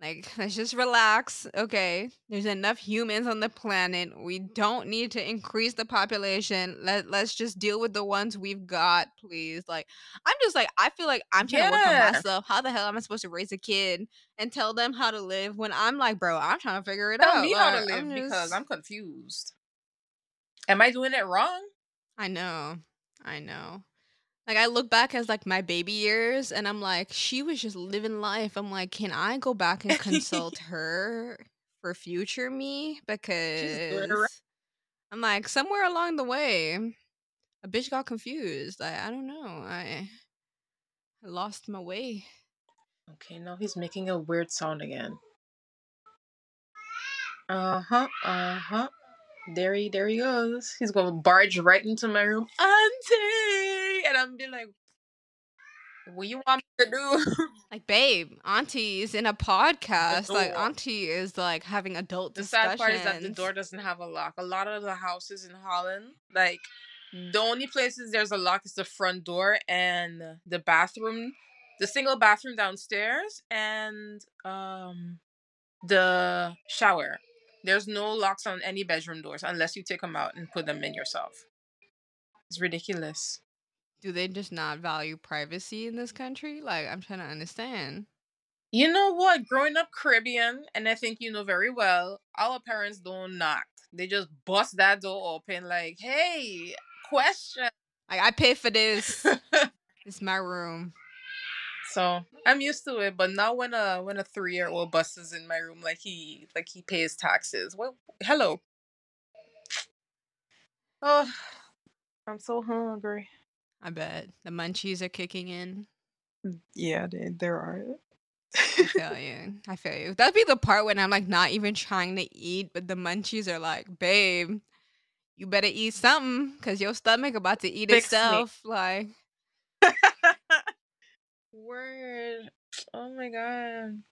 B: like [laughs] let's just relax. Okay. There's enough humans on the planet. We don't need to increase the population. Let let's just deal with the ones we've got, please. Like I'm just like I feel like I'm trying to work on myself. How the hell am I supposed to raise a kid and tell them how to live when I'm like, bro, I'm trying to figure it
A: Tell
B: out.
A: me how to live
B: I'm
A: because I'm confused. Am I doing it wrong?
B: I know. I know. Like I look back as like my baby years and I'm like, she was just living life. I'm like, can I go back and consult [laughs] her for future me?
A: doing it right.
B: Because I'm like, somewhere along the way, a bitch got confused. I I don't know. I I lost my way.
A: Okay, now he's making a weird sound again. Uh huh. Uh huh. There he, there he goes. He's gonna barge right into my room, auntie, and I'm be like, "What do you want me to do?" [laughs]
B: Like, babe, auntie is in a podcast. Like, auntie is like having adult
A: the
B: discussions.
A: sad part is that the door doesn't have a lock. A lot of the houses in Holland, like the only places there's a lock is the front door and the bathroom, the single bathroom downstairs, and um the shower. There's no locks on any bedroom doors unless you take them out and put them in yourself. It's ridiculous.
B: Do they just not value privacy in this country? Like, I'm trying to understand.
A: You know what? Growing up Caribbean, and I think you know very well, our parents don't knock. They just bust that door open, like, "Hey, question."
B: Like, I pay for this. [laughs] it's my room.
A: So I'm used to it. But now when a when a three year old busts in my room, like he like he pays taxes. Well, hello. [sighs] Oh, I'm so hungry.
B: I bet the munchies are kicking in.
A: Mm, yeah, they there are.
B: I feel [laughs] you. I feel you. That'd be the part when I'm like not even trying to eat, but the munchies are like, babe, you better eat something because your stomach about to eat
A: Fix me.
B: itself. Like, [laughs]
A: Word. Oh my god.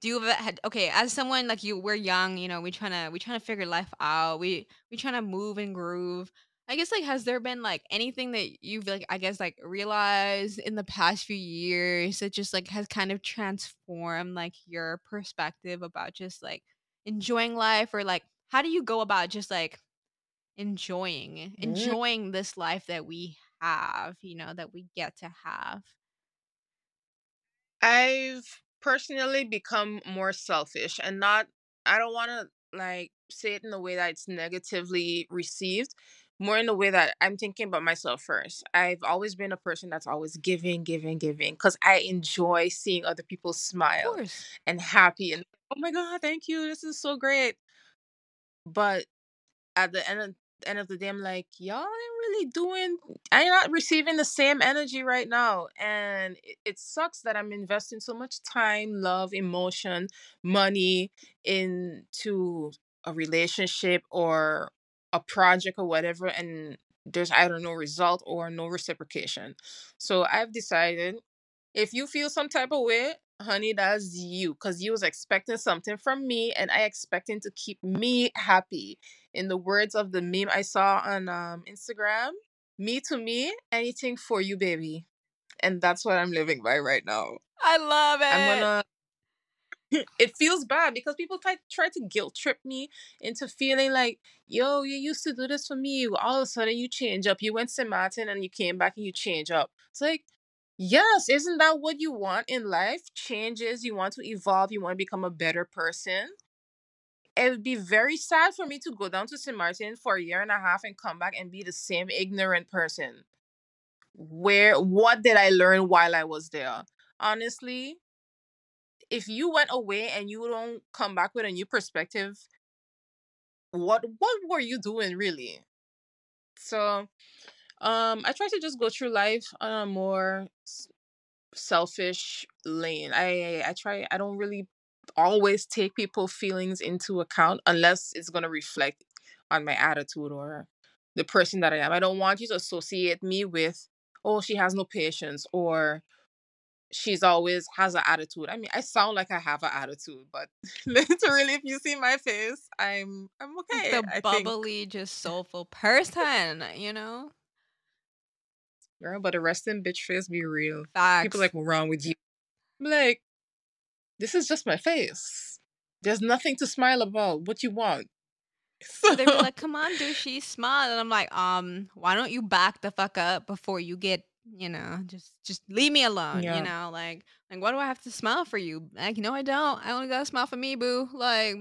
B: do you ever had okay as someone like you? We're young, you know. We trying to we trying to figure life out. We we trying to move and groove. I guess like has there been like anything that you've like I guess like realized in the past few years that just like has kind of transformed like your perspective about just like enjoying life or like how do you go about just like enjoying enjoying this life that we have, you know, that we get to have.
A: I've personally become more selfish and not I don't want to like say it in a way that it's negatively received, more in the way that I'm thinking about myself first. I've always been a person that's always giving, giving, giving cuz I enjoy seeing other people smile and happy and oh my god, thank you. This is so great. But at the end of end of the day, I'm like, y'all ain't really doing. I'm not receiving the same energy right now, and it, it sucks that I'm investing so much time, love, emotion, money into a relationship or a project or whatever, and there's either no result or no reciprocation. So I've decided if you feel some type of way, honey, that's you, because you was expecting something from me, and I expecting to keep me happy. In the words of the meme I saw on um, Instagram, me to me, anything for you, baby. And that's what I'm living by right now.
B: I love it.
A: I'm gonna. [laughs] it feels bad because people try, try to guilt trip me into feeling like, yo, you used to do this for me. All of a sudden, you change up. You went to St. Martin and you came back and you change up. It's like, yes, isn't that what you want in life? Changes. You want to evolve. You want to become a better person. It would be very sad for me to go down to St. Martin for a year and a half and come back and be the same ignorant person. Where, what did I learn while I was there? Honestly, if you went away and you don't come back with a new perspective, what what were you doing really? So, um, I try to just go through life on a more selfish lane. I I try. I don't really always take people's feelings into account unless it's gonna reflect on my attitude or the person that I am. I don't want you to associate me with, oh, she has no patience or she's always has an attitude. I mean, I sound like I have an attitude, but [laughs] literally, if you see my face, I'm I'm okay.
B: the
A: I think,
B: bubbly, just [laughs] soulful person, you know?
A: girl. But the resting bitch face be real.
B: Facts.
A: People like, what's wrong with you? I'm like, this is just my face. There's nothing to smile about. What you want? [laughs]
B: So they were like, "Come on, douchey, smile," and I'm like, "Um, why don't you back the fuck up before you get, you know, just just leave me alone,
A: Yeah.
B: you know, like like what do I have to smile for you? Like, no, I don't. I only gotta smile for me, boo. Like,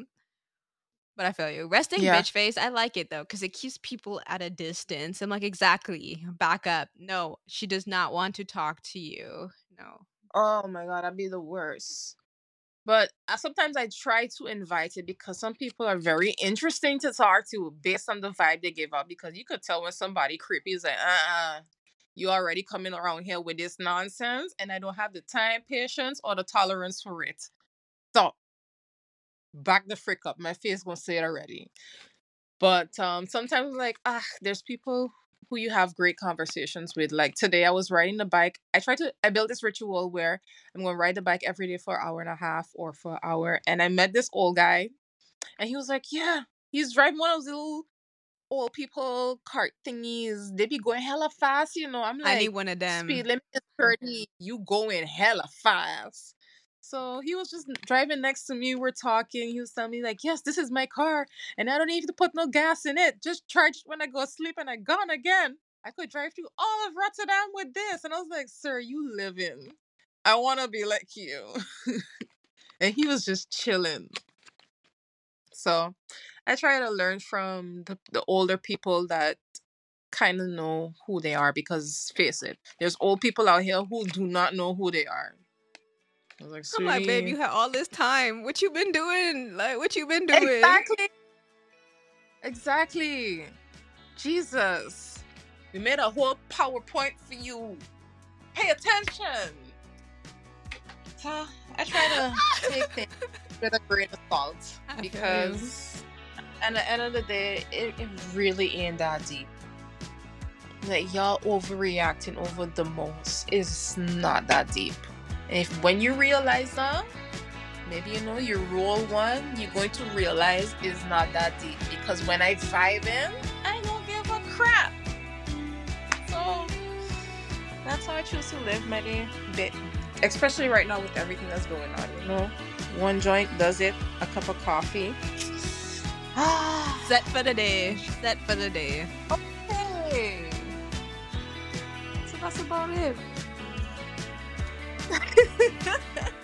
B: but I feel you. Resting
A: Yeah.
B: bitch face, I like it though, because it keeps people at a distance. I'm like, exactly, back up. No, she does not want to talk to you. No,
A: Oh my god, I'd be the worst. But sometimes I try to invite it because some people are very interesting to talk to based on the vibe they give out. Because you could tell when somebody creepy is like, uh uh you already coming around here with this nonsense, and I don't have the time, patience, or the tolerance for it. So back the frick up. My face gonna say it already. But um sometimes like ah, there's people who you have great conversations with. Like today I was riding the bike. I try to I built this ritual where I'm gonna ride the bike every day for an hour and a half or for an hour. And I met this old guy and he was like, Yeah, he's driving one of those little old people cart thingies. They be going hella fast, you know. I'm like,
B: I need one of them.
A: speed limit is 30, you going hella fast. So he was just driving next to me. We're talking. He was telling me, like, yes, this is my car. And I don't need to put no gas in it. Just charge it when I go to sleep and I gone again. I could drive through all of Rotterdam with this. And I was like, sir, you live in. I want to be like you. [laughs] and he was just chilling. So I try to learn from the, the older people that kind of know who they are because face it, there's old people out here who do not know who they are. I was like,
B: I'm like, babe, you had all this time. What you been doing? Like, what you been doing?
A: Exactly. Exactly. Jesus. We made a whole PowerPoint for you. Pay attention. So I try to [laughs] take things with a grain of salt
C: I feel you.
A: because at the end of the day, it, it really ain't that deep. Like y'all overreacting over the most is not that deep. And if when you realize that, maybe you know your role one, you're going to realize is not that deep. Because when I vibe in, I don't give a crap. So that's how I choose to live my day. Bit especially right now with everything that's going on, you know. One joint does it, a cup of coffee. [gasps]
B: Set for the day. Set for the day.
A: Okay. So that's about it. [laughs]